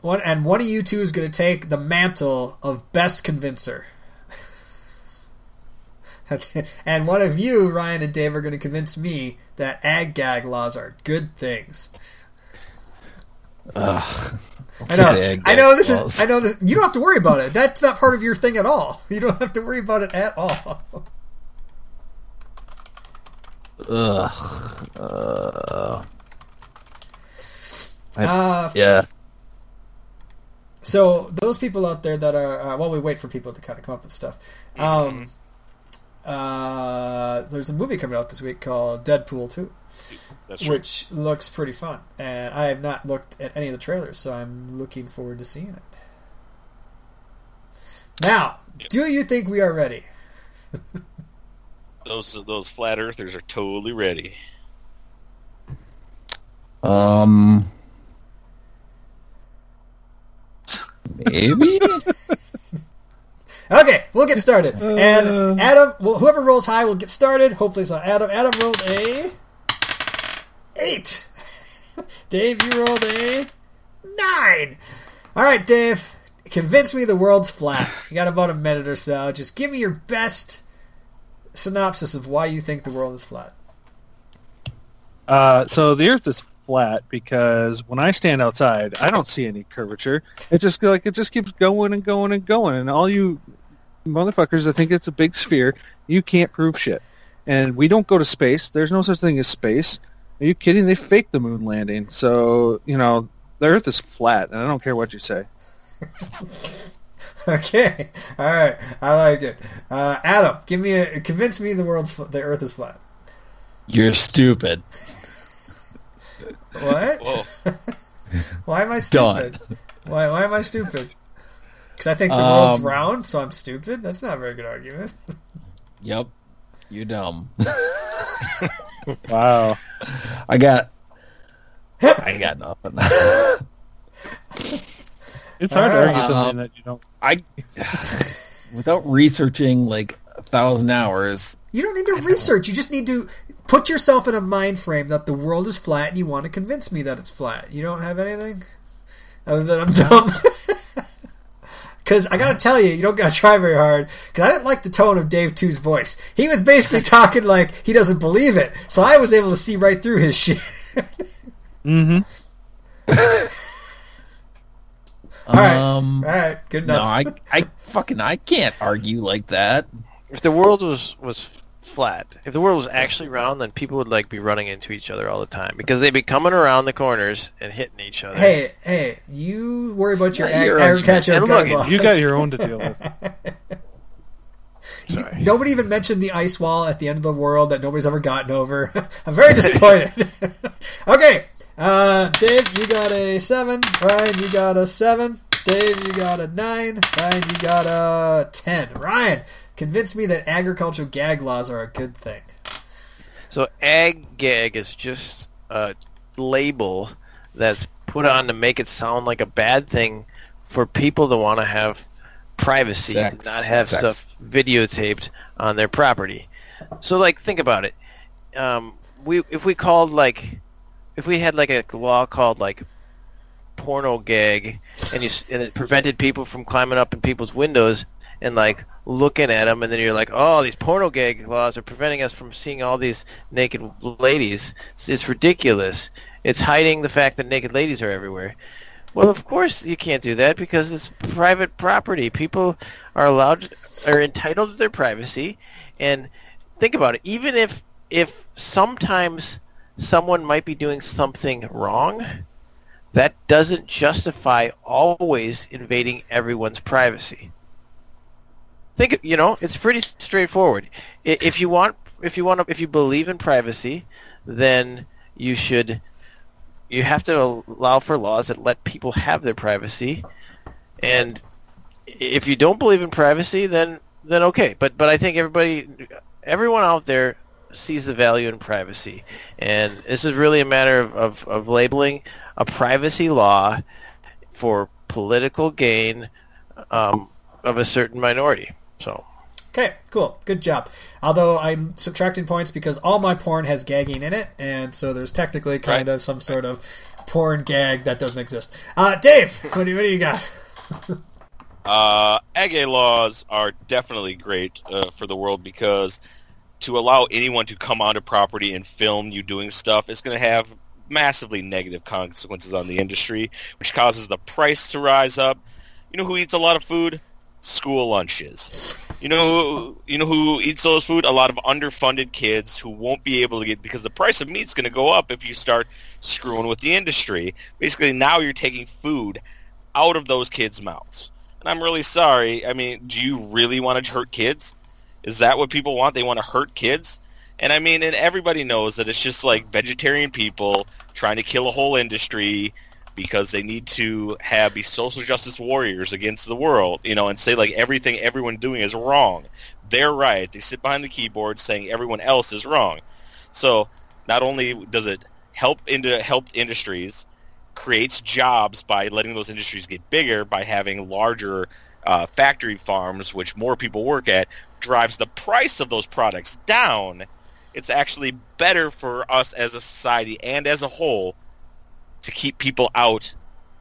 S1: One and one of you two is gonna take the mantle of best convincer. (laughs) and one of you, Ryan and Dave, are going to convince me that ag gag laws are good things.
S2: Ugh.
S1: I know.
S2: Take the egg
S1: I know this
S2: laws.
S1: is. I know that you don't have to worry about it. That's not part of your thing at all. (laughs) You don't have to worry about it at all.
S2: Ugh. Uh,
S1: Uh,
S2: yeah.
S1: so those people out there that are uh, while we wait for people to kind of come up with stuff. Um, uh, there's a movie coming out this week called Deadpool Two,
S3: That's true.
S1: which looks pretty fun, and I have not looked at any of the trailers, so I'm looking forward to seeing it. Now, do you think we are ready? (laughs)
S3: Those those flat earthers are totally ready.
S2: Um. Maybe. (laughs)
S1: Okay, we'll get started. (laughs)
S5: Uh.
S1: and Adam, well, whoever rolls high will get started. Hopefully, it's not Adam. Adam rolled a eight. (laughs) Dave, you rolled a nine. All right, Dave, convince me the world's flat. You got about a minute or so. Just give me your best synopsis of why you think the world is flat.
S5: Uh, so the Earth is flat because when I stand outside, I don't see any curvature. It just like it just keeps going and going and going, and all you motherfuckers that think it's a big sphere, you can't prove shit. And we don't go to space. There's no such thing as space. Are you kidding? They faked the moon landing. So you know the Earth is flat, and I don't care what you say. (laughs)
S1: Okay, all right, I like it. Uh, Adam, give me a convince me the world's fl- the Earth is flat.
S2: You're stupid.
S1: What?
S3: Whoa. (laughs)
S1: Why am I
S2: Done.
S1: stupid? Why, why am I stupid? Because I think the world's
S2: Um,
S1: round, so I'm stupid? That's not a very good argument. (laughs)
S2: Yep. You dumb. (laughs)
S5: Wow.
S2: I got. I got nothing. (laughs)
S5: It's hard to argue
S2: Um,
S5: something that you don't.
S2: I, without researching like a thousand hours,
S1: You don't need to research. You just need to put yourself in a mind frame that the world is flat and you want to convince me that it's flat. You don't have anything other than I'm dumb. Because I got to tell you, you don't got to (laughs) try very hard. Because I didn't like the tone of Dave 2's voice. He was basically (laughs) talking like he doesn't believe it. So I was able to see right through his (laughs) shit.
S5: Mm-hmm.
S1: All right.
S2: Um,
S1: All right, good
S2: no,
S1: enough.
S2: I, I fucking, I can't argue like that.
S4: If the world was was flat, if the world was actually round, then people would like be running into each other all the time because they'd be coming around the corners and hitting each other.
S1: Hey, hey, you worry about your,
S2: not
S1: ag-
S2: your
S1: agriculture
S4: argument.
S1: gun
S4: And look,
S1: laws.
S5: You got your own to deal with. (laughs)
S4: Sorry.
S1: Nobody even mentioned the ice wall at the end of the world that nobody's ever gotten over. (laughs) I'm very disappointed. (laughs) okay, uh, Dave, you got a seven. Ryan, you got a seven. Dave, you got a nine. Ryan, you got a ten. Ryan, convince me that agricultural gag laws are a good thing.
S4: So ag gag is just a label that's put on to make it sound like a bad thing for people to want to have privacy,
S2: Sex.
S4: to not have
S2: Sex.
S4: stuff videotaped on their property. So like think about it. Um, we if we called like if we had like a law called like porno gag and you and it prevented people from climbing up in people's windows and like looking at them and then you're like oh these porno gag laws are preventing us from seeing all these naked ladies. It's, it's ridiculous. It's hiding the fact that naked ladies are everywhere. Well of course you can't do that because it's private property. People are allowed are entitled to their privacy. And think about it. Even if if sometimes someone might be doing something wrong that doesn't justify always invading everyone's privacy. Think, you know, it's pretty straightforward. If you want, if you want, to, if you believe in privacy, then you should, you have to allow for laws that let people have their privacy. And if you don't believe in privacy, then then okay. But but I think everybody, everyone out there sees the value in privacy, and this is really a matter of, of, of labeling a privacy law for political gain um, of a certain minority. So
S1: Okay, cool. Good job. Although I'm subtracting points because all my porn has gagging in it, and so there's technically kind
S3: Right.
S1: of some sort of porn gag that doesn't exist. Uh, Dave, what do, what do you got? (laughs)
S3: Uh, ag laws are definitely great uh, for the world because to allow anyone to come onto property and film you doing stuff is going to have massively negative consequences on the industry, which causes the price to rise up. You know who eats a lot of food? School lunches. You know, who, you know who eats those food? A lot of underfunded kids who won't be able to get because the price of meat's going to go up if you start screwing with the industry. Basically, now you're taking food out of those kids' mouths. And I'm really sorry. I mean, do you really want to hurt kids? Is that what people want? They want to hurt kids? And I mean, and everybody knows that it's just like vegetarian people trying to kill a whole industry because they need to have be social justice warriors against the world, you know, and say like everything everyone doing is wrong. They're right. They sit behind the keyboard saying everyone else is wrong. So not only does it help into help industries, creates jobs by letting those industries get bigger by having larger uh, factory farms, which more people work at, drives the price of those products down. It's actually better for us as a society and as a whole to keep people out,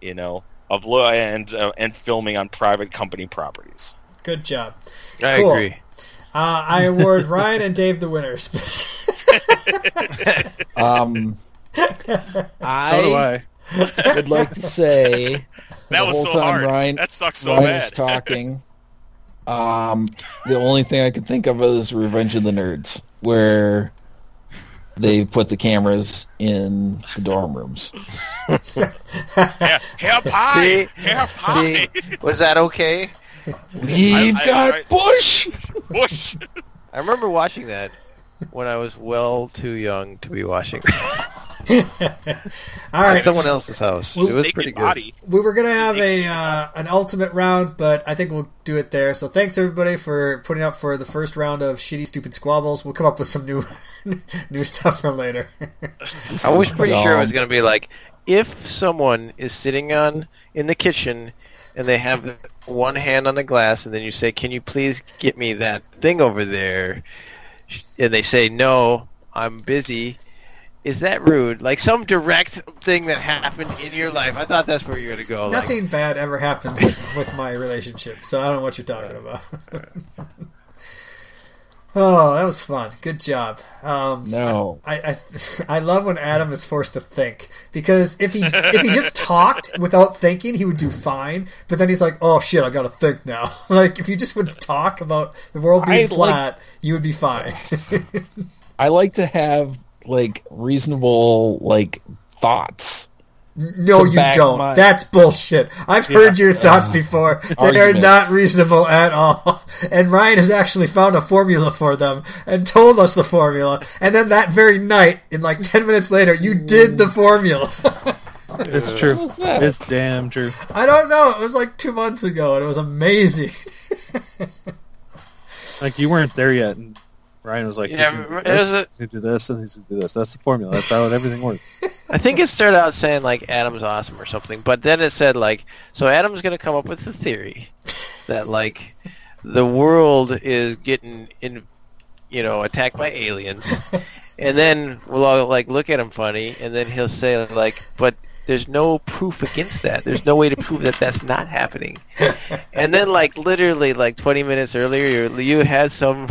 S3: you know, of lo- and uh, and filming on private company properties.
S1: Good job.
S4: I
S1: Cool.
S4: agree.
S1: Uh, I award Ryan and Dave the winners. (laughs)
S2: Um,
S5: So do
S2: I
S5: I.
S2: would like to say (laughs)
S3: That
S2: the
S3: was
S2: whole
S3: so
S2: time
S3: hard.
S2: Ryan,
S3: that sucks so
S2: Ryan
S3: bad.
S2: was talking. Um, the only thing I could think of is Revenge of the Nerds, where they put the cameras in the dorm rooms.
S3: yeah, hair pie,
S4: See?
S3: hair pie,
S4: See, was that okay?
S2: We've
S3: I-
S2: got
S3: I- (laughs)
S2: Bush.
S3: Bush.
S4: I remember watching that when I was well too young to be watching that (laughs)
S1: All
S4: at someone else's house.
S1: Well,
S4: it was pretty good.
S3: body.
S1: we were gonna have a uh, an ultimate round, but I think we'll do it there. So thanks everybody for putting up for the first round of shitty, stupid squabbles. We'll come up with some new (laughs) new stuff for later.
S4: I was pretty sure it was going to be like if someone is sitting on in the kitchen and they have one hand on the glass, and then you say, "Can you please get me that thing over there?" and they say no, I'm busy. Is that rude? Like some direct thing that happened in your life. I thought that's where you're gonna go. like-
S1: Nothing bad ever happens with, (laughs) with my relationship, so I don't know what you're talking about. (laughs) oh, that was fun. Good job. Um,
S2: No.
S1: I, I I love when Adam is forced to think because if he if he just talked (laughs) without thinking, he would do fine. But then he's like, "Oh shit, I got to think now." like if you just would talk about the world being
S2: I like-
S1: flat, you would be fine.
S2: I like to have like reasonable like thoughts.
S1: no, you don't.
S2: my-
S1: That's bullshit. I've heard your uh, thoughts before. (laughs) They are not reasonable at all. (laughs) And Ryan has actually found a formula for them and told us the formula. And then that very night, in like ten minutes later, you did the formula. (laughs)
S5: It's true. It's damn true.
S1: I don't know. It was like two months ago, and it was amazing.
S5: Like you weren't there yet, and Ryan was like,
S4: Yeah,
S5: he's gonna
S4: it
S5: do this,
S4: a-
S5: he's gonna do this, and he's gonna do this. That's the formula. That's how everything works. (laughs)
S4: I think it started out saying like Adam's awesome or something, but then it said like so Adam's gonna come up with the theory that like the world is getting in, you know, attacked by aliens, (laughs) and then we'll all like look at him funny, and then he'll say like, but there's no proof against that. There's no way to prove that that's not happening. (laughs) And then like literally like 20 minutes earlier, you you had some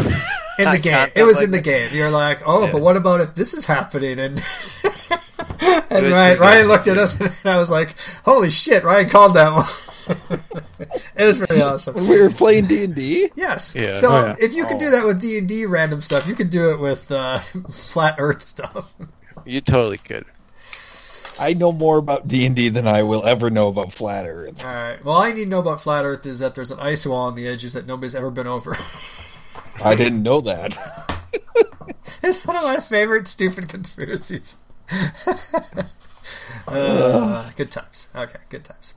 S1: in the game. It was
S4: like
S1: in the
S4: that.
S1: game. You're like, oh,
S4: Yeah.
S1: but what about if this is happening? And (laughs) and Ryan, Ryan looked at us, and I was like, holy shit, Ryan called that one. (laughs) it was really awesome.
S2: When we were playing D and D.
S1: Yes.
S4: Yeah.
S1: So
S5: Oh, yeah.
S1: if you can do that with D and D random stuff, you can do it with uh, (laughs) flat Earth stuff.
S4: You totally could.
S2: I know more about D and D than I will ever know about flat Earth.
S1: All right. Well, all I need to know about flat Earth is that there's an ice wall on the edges that nobody's ever been over.
S2: I didn't know that. (laughs)
S1: it's one of my favorite stupid conspiracies. (laughs) uh, good times. Okay, good times.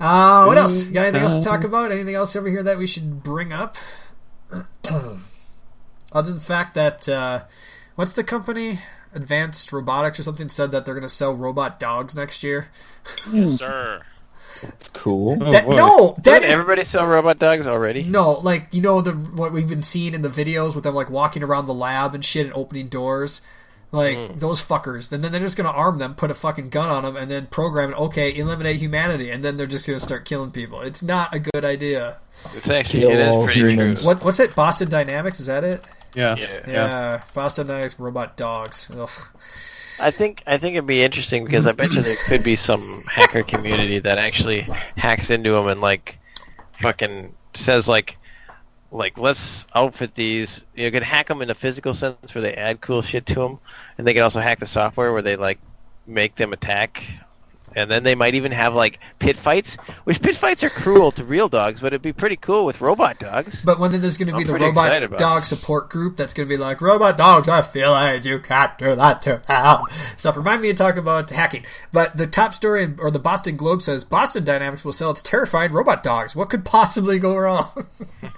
S1: Uh, what else? You got anything else to talk about? Anything else over here that we should bring up? (clears throat) Other than the fact that uh, what's the company? Advanced Robotics or something said that they're going to sell robot dogs next year.
S3: Sir.
S2: It's cool.
S5: Oh,
S1: that
S5: boy.
S1: no, that
S4: Did
S1: is
S4: everybody sell robot dogs already?
S1: no, like you know the what we've been seeing in the videos with them like walking around the lab and shit and opening doors, like hmm. those fuckers. And then they're just gonna arm them, put a fucking gun on them, and then program it. Okay, eliminate humanity, and then they're just gonna start killing people. It's not a good idea.
S4: It's actually
S2: Kill
S4: it is
S2: all
S4: pretty true.
S1: What what's it? Boston Dynamics is that it?
S5: Yeah.
S4: Yeah.
S1: Yeah, Boston Dynamics robot dogs. Ugh.
S4: I think I think it'd be interesting because I bet you there could be some hacker community that actually hacks into them and like fucking says like like let's outfit these. You can hack them in a physical sense where they add cool shit to them, and they can also hack the software where they like make them attack. And then they might even have like pit fights, which pit fights are cruel to real dogs, but it'd be pretty cool with robot dogs.
S1: But when then there's going to be
S4: I'm
S1: the robot dog support group that's going to be like, robot dogs, I feel like you can't do that to them. Stuff. Remind me to talk about hacking. But the top story, in, or the Boston Globe says, Boston Dynamics will sell its terrifying robot dogs. What could possibly go wrong?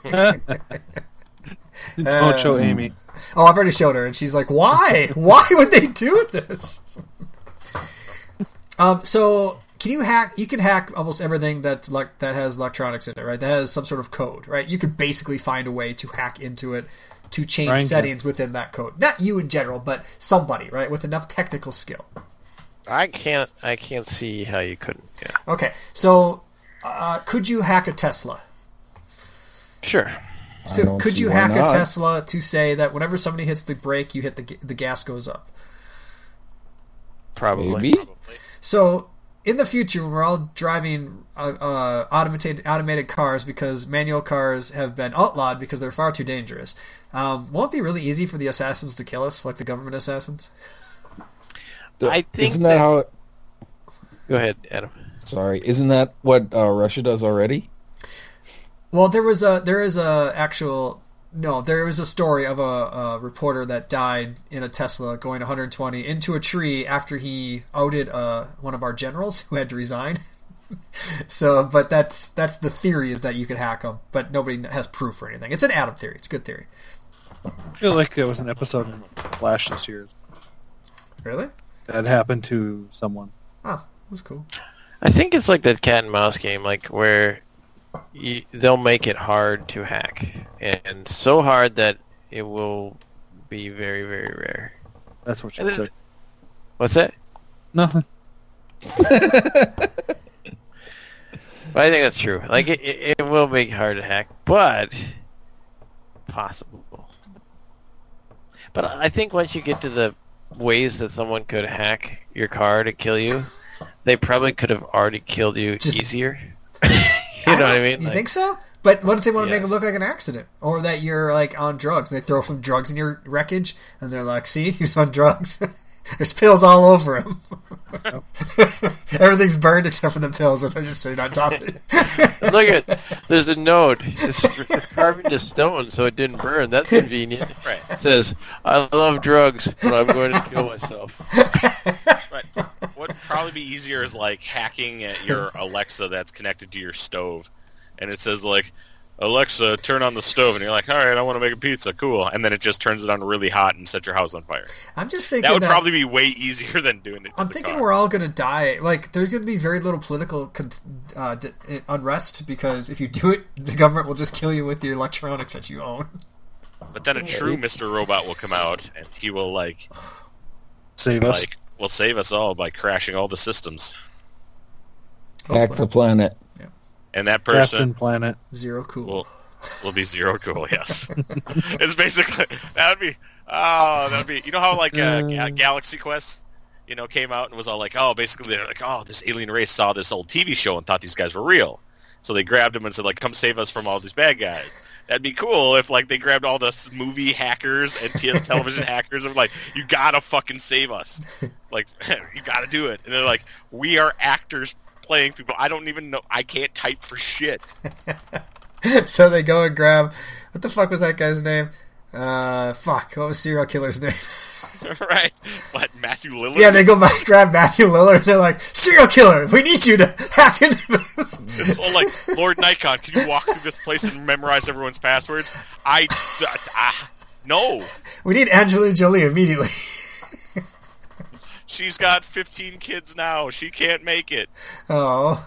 S1: (laughs)
S5: Don't show Amy.
S1: oh, I've already showed her, and she's like, why? why would they do this? Um, so can you hack? You can hack almost everything that's like that has electronics in it, right? That has some sort of code, right? You could basically find a way to hack into it to change
S5: Ryan can.
S1: settings within that code. Not you in general, but somebody, right, with enough technical skill.
S4: I can't I can't see how you couldn't. Yeah.
S1: Okay, so uh, could you hack a Tesla?
S4: Sure.
S1: So could you hack
S2: not.
S1: a Tesla to say that whenever somebody hits the brake, you hit the the gas goes up?
S4: Probably.
S2: Maybe.
S1: So in the future, we're all driving uh, uh, automated automated cars because manual cars have been outlawed because they're far too dangerous, um, won't it be really easy for the assassins to kill us, like the government assassins?
S4: I think
S2: Isn't that,
S4: that-
S2: how? It,
S4: Go ahead, Adam.
S2: sorry, isn't that what uh, Russia does already?
S1: Well, there was a there is a actual no, there was a story of a, a reporter that died in a Tesla going 120 into a tree after he outed uh, one of our generals (laughs) who had to resign. (laughs) so, but that's that's the theory is that you could hack them, but nobody has proof or anything. It's an Adam theory. It's a good theory.
S5: I feel like there was an episode in Flash this year
S1: Really?
S5: that happened to someone.
S1: Oh, that was cool.
S4: I think it's like that cat and mouse game, like where you, they'll make it hard to hack, and so hard that it will be very, very rare.
S5: That's what you
S4: And
S5: said.
S4: What's that?
S5: Nothing. (laughs)
S4: But I think that's true. Like it, it, it will be hard to hack, but possible. But I think once you get to the ways that someone could hack your car to kill you, they probably could have already killed you
S1: Just-
S4: easier. (laughs) you know what I mean?
S1: You
S4: Like,
S1: think so? But what if they want to
S4: Yeah.
S1: make it look like an accident, or that you're like on drugs? They throw some drugs in your wreckage, and they're like, "See, (laughs) he's on drugs." (laughs) There's pills all over him. (laughs) Everything's burned except for the pills that are just sitting on top of it.
S4: Look at there's a note. It's, it's carved into stone, so it didn't burn. That's convenient.
S3: Right.
S4: It says, "I love drugs, but I'm going to kill myself."
S3: Right. What'd probably be easier is like hacking at your (laughs) Alexa that's connected to your stove, and it says like, "Alexa, turn on the stove," and you're like, "All right, I want to make a pizza, cool," and then it just turns it on really hot and sets your house on fire.
S1: I'm just thinking
S3: That would
S1: that-
S3: probably be way easier than doing it. To
S1: I'm
S3: the
S1: thinking
S3: car.
S1: we're all going to die. Like, there's going to be very little political con- uh, d- unrest because if you do it, the government will just kill you with the electronics that you own.
S3: But then a true Mr. Robot will come out and he will like
S5: Save us.
S3: like will save us all by crashing all the systems.
S2: Hack the planet. Yeah.
S3: And that person
S5: Captain Planet.
S1: Zero cool.
S3: will will be zero cool. Yes, (laughs) it's basically that would be oh that would be you know how like uh, Ga- Galaxy Quest you know came out and was all like oh basically they're like oh this alien race saw this old TV show and thought these guys were real, so they grabbed him and said like come save us from all these bad guys. That'd be cool if like they grabbed all the movie hackers and te- (laughs) television hackers and like you gotta fucking save us, (laughs) like (laughs) you gotta do it. And they're like we are actors playing people. I don't even know. I can't type for shit.
S1: so they go and grab what the fuck was that guy's name? Uh, fuck, what was Cereal Killer's name? (laughs)
S3: right? What Matthew Lillard?
S1: yeah, they go back grab Matthew Lillard. They're like, Cereal Killer, we need you to hack into this.
S3: It's all like Lord Nikon. Can you walk through this place and memorize everyone's passwords? I, ah, no.
S1: We need Angelina Jolie immediately.
S3: She's got 15 kids now. She can't make it.
S1: Oh,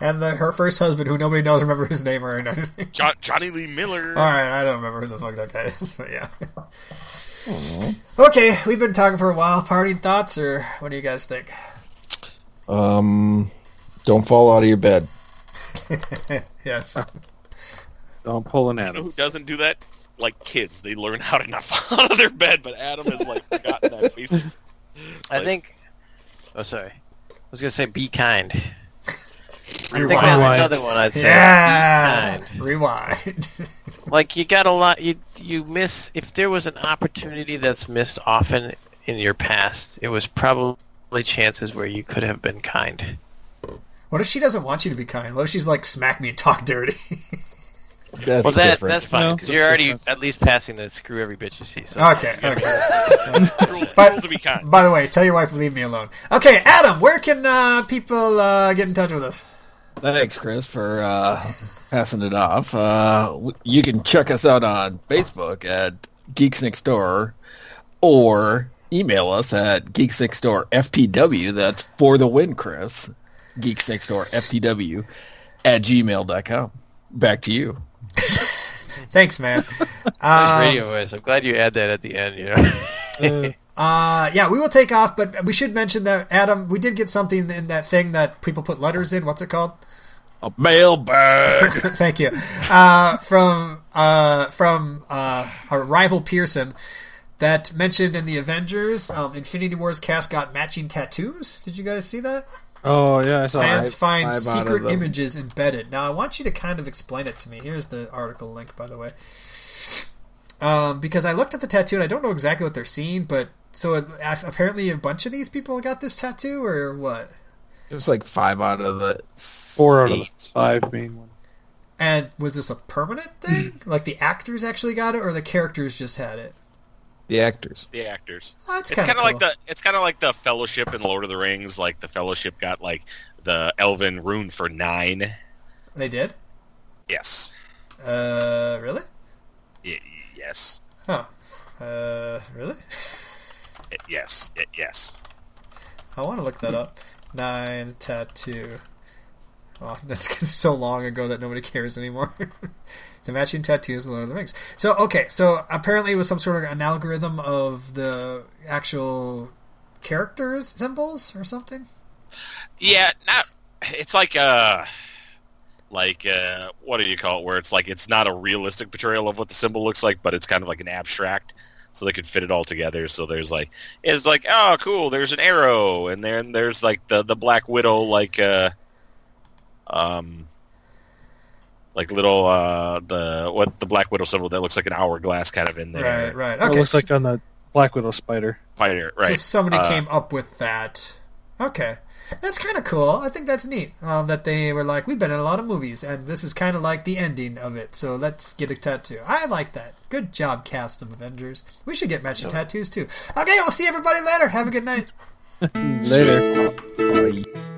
S1: and the, her first husband, who nobody knows, remember his name or anything.
S3: Jo- Jonny Lee Miller.
S1: All right, I don't remember who the fuck that guy is, but yeah. Okay, we've been talking for a while. Parting thoughts, or what do you guys think?
S2: Um, don't fall out of your bed. (laughs)
S1: yes.
S5: Don't pull an
S3: You know
S5: Adam.
S3: who doesn't do that? Like kids, they learn how to not (laughs) fall out of their bed. But Adam has like forgotten that basic. (laughs)
S4: I
S3: Like-
S4: think. Oh, sorry. I was gonna say be kind. I think
S1: Rewind.
S4: that's another one I'd say.
S1: Yeah.
S4: Be kind.
S1: Rewind.
S4: Like you got a lot. You you miss if there was an opportunity that's missed often in your past. It was probably chances where you could have been kind.
S1: what if she doesn't want you to be kind? What if she's like, smack me and talk dirty?
S2: That's
S4: Well, that
S2: different.
S4: that's fine because
S5: that's
S4: you're already
S5: different.
S4: at least passing the screw every bitch you see. So.
S1: okay, okay. (laughs) But-
S3: rule to be kind.
S1: By the way, tell your wife to leave me alone. Okay, Adam, where can uh, people uh, get in touch with us?
S2: Thanks, Chris, for uh, passing it off. Uh, you can check us out on Facebook at Geeks Next Door, or email us at Geeks Next Door FTW. That's for the win, Chris. Geeks Next Door FTW at gmail.com. Back to you. (laughs)
S1: Thanks, man.
S4: Nice
S1: Um,
S4: radio voice. I'm glad you add that at the end. You know. (laughs)
S1: Uh, yeah, we will take off, but we should mention that Adam, we did get something in that thing that people put letters in. What's it called?
S2: A mailbag. (laughs)
S1: Thank you. Uh, from uh, from uh, our rival Pearson, that mentioned in the Avengers, um, Infinity Wars cast got matching tattoos. Did you guys see that?
S5: Oh yeah, I saw that.
S1: Fans
S5: five-
S1: find
S5: five out
S1: secret images embedded. Now, I want you to kind of explain it to me. Here's the article link, by the way. Um, because I looked at the tattoo and I don't know exactly what they're seeing, but so it, apparently a bunch of these people got this tattoo, or what?
S2: It was like five out of the
S5: Four out of the five main ones.
S1: And was this a permanent thing? like the actors actually got it, or the characters just had it?
S2: The actors.
S3: The actors.
S1: Oh, that's
S3: It's
S1: kind
S3: kind
S1: of
S3: of
S1: cool.
S3: like the it's kind of like the Fellowship in Lord of the Rings. Like the Fellowship got like the Elven rune for nine.
S1: They did.
S3: Yes.
S1: Uh, really?
S3: Y- yes.
S1: Oh, uh, really? (laughs)
S3: Y- Yes. Y- Yes.
S1: I want to look that up. Nine tattoo. Oh, (laughs) that's (laughs) so long ago that nobody cares anymore. (laughs) The matching tattoos of Lord of the Rings. So okay, so apparently it was some sort of an algorithm of the actual characters symbols or something.
S3: Yeah, not. It's like uh, like uh, what do you call it? Where it's like it's not a realistic portrayal of what the symbol looks like, but it's kind of like an abstract. So they could fit it all together. So there's like it's like oh cool, there's an arrow, and then there's like the the Black Widow like uh, um, like little uh the what the Black Widow symbol that looks like an hourglass kind of in there.
S1: Right, right.
S5: It looks like on the Black Widow spider.
S3: Fighter,
S1: So somebody
S3: Uh,
S1: came up with that. Okay. That's kind of cool. I think that's neat. Um, that they were like, we've been in a lot of movies, and this is kind of like the ending of it. So let's get a tattoo. I like that. Good job, cast of Avengers. We should get matching tattoos too. Okay, we'll see everybody later. Have a good night. (laughs)
S5: Later.
S2: Bye.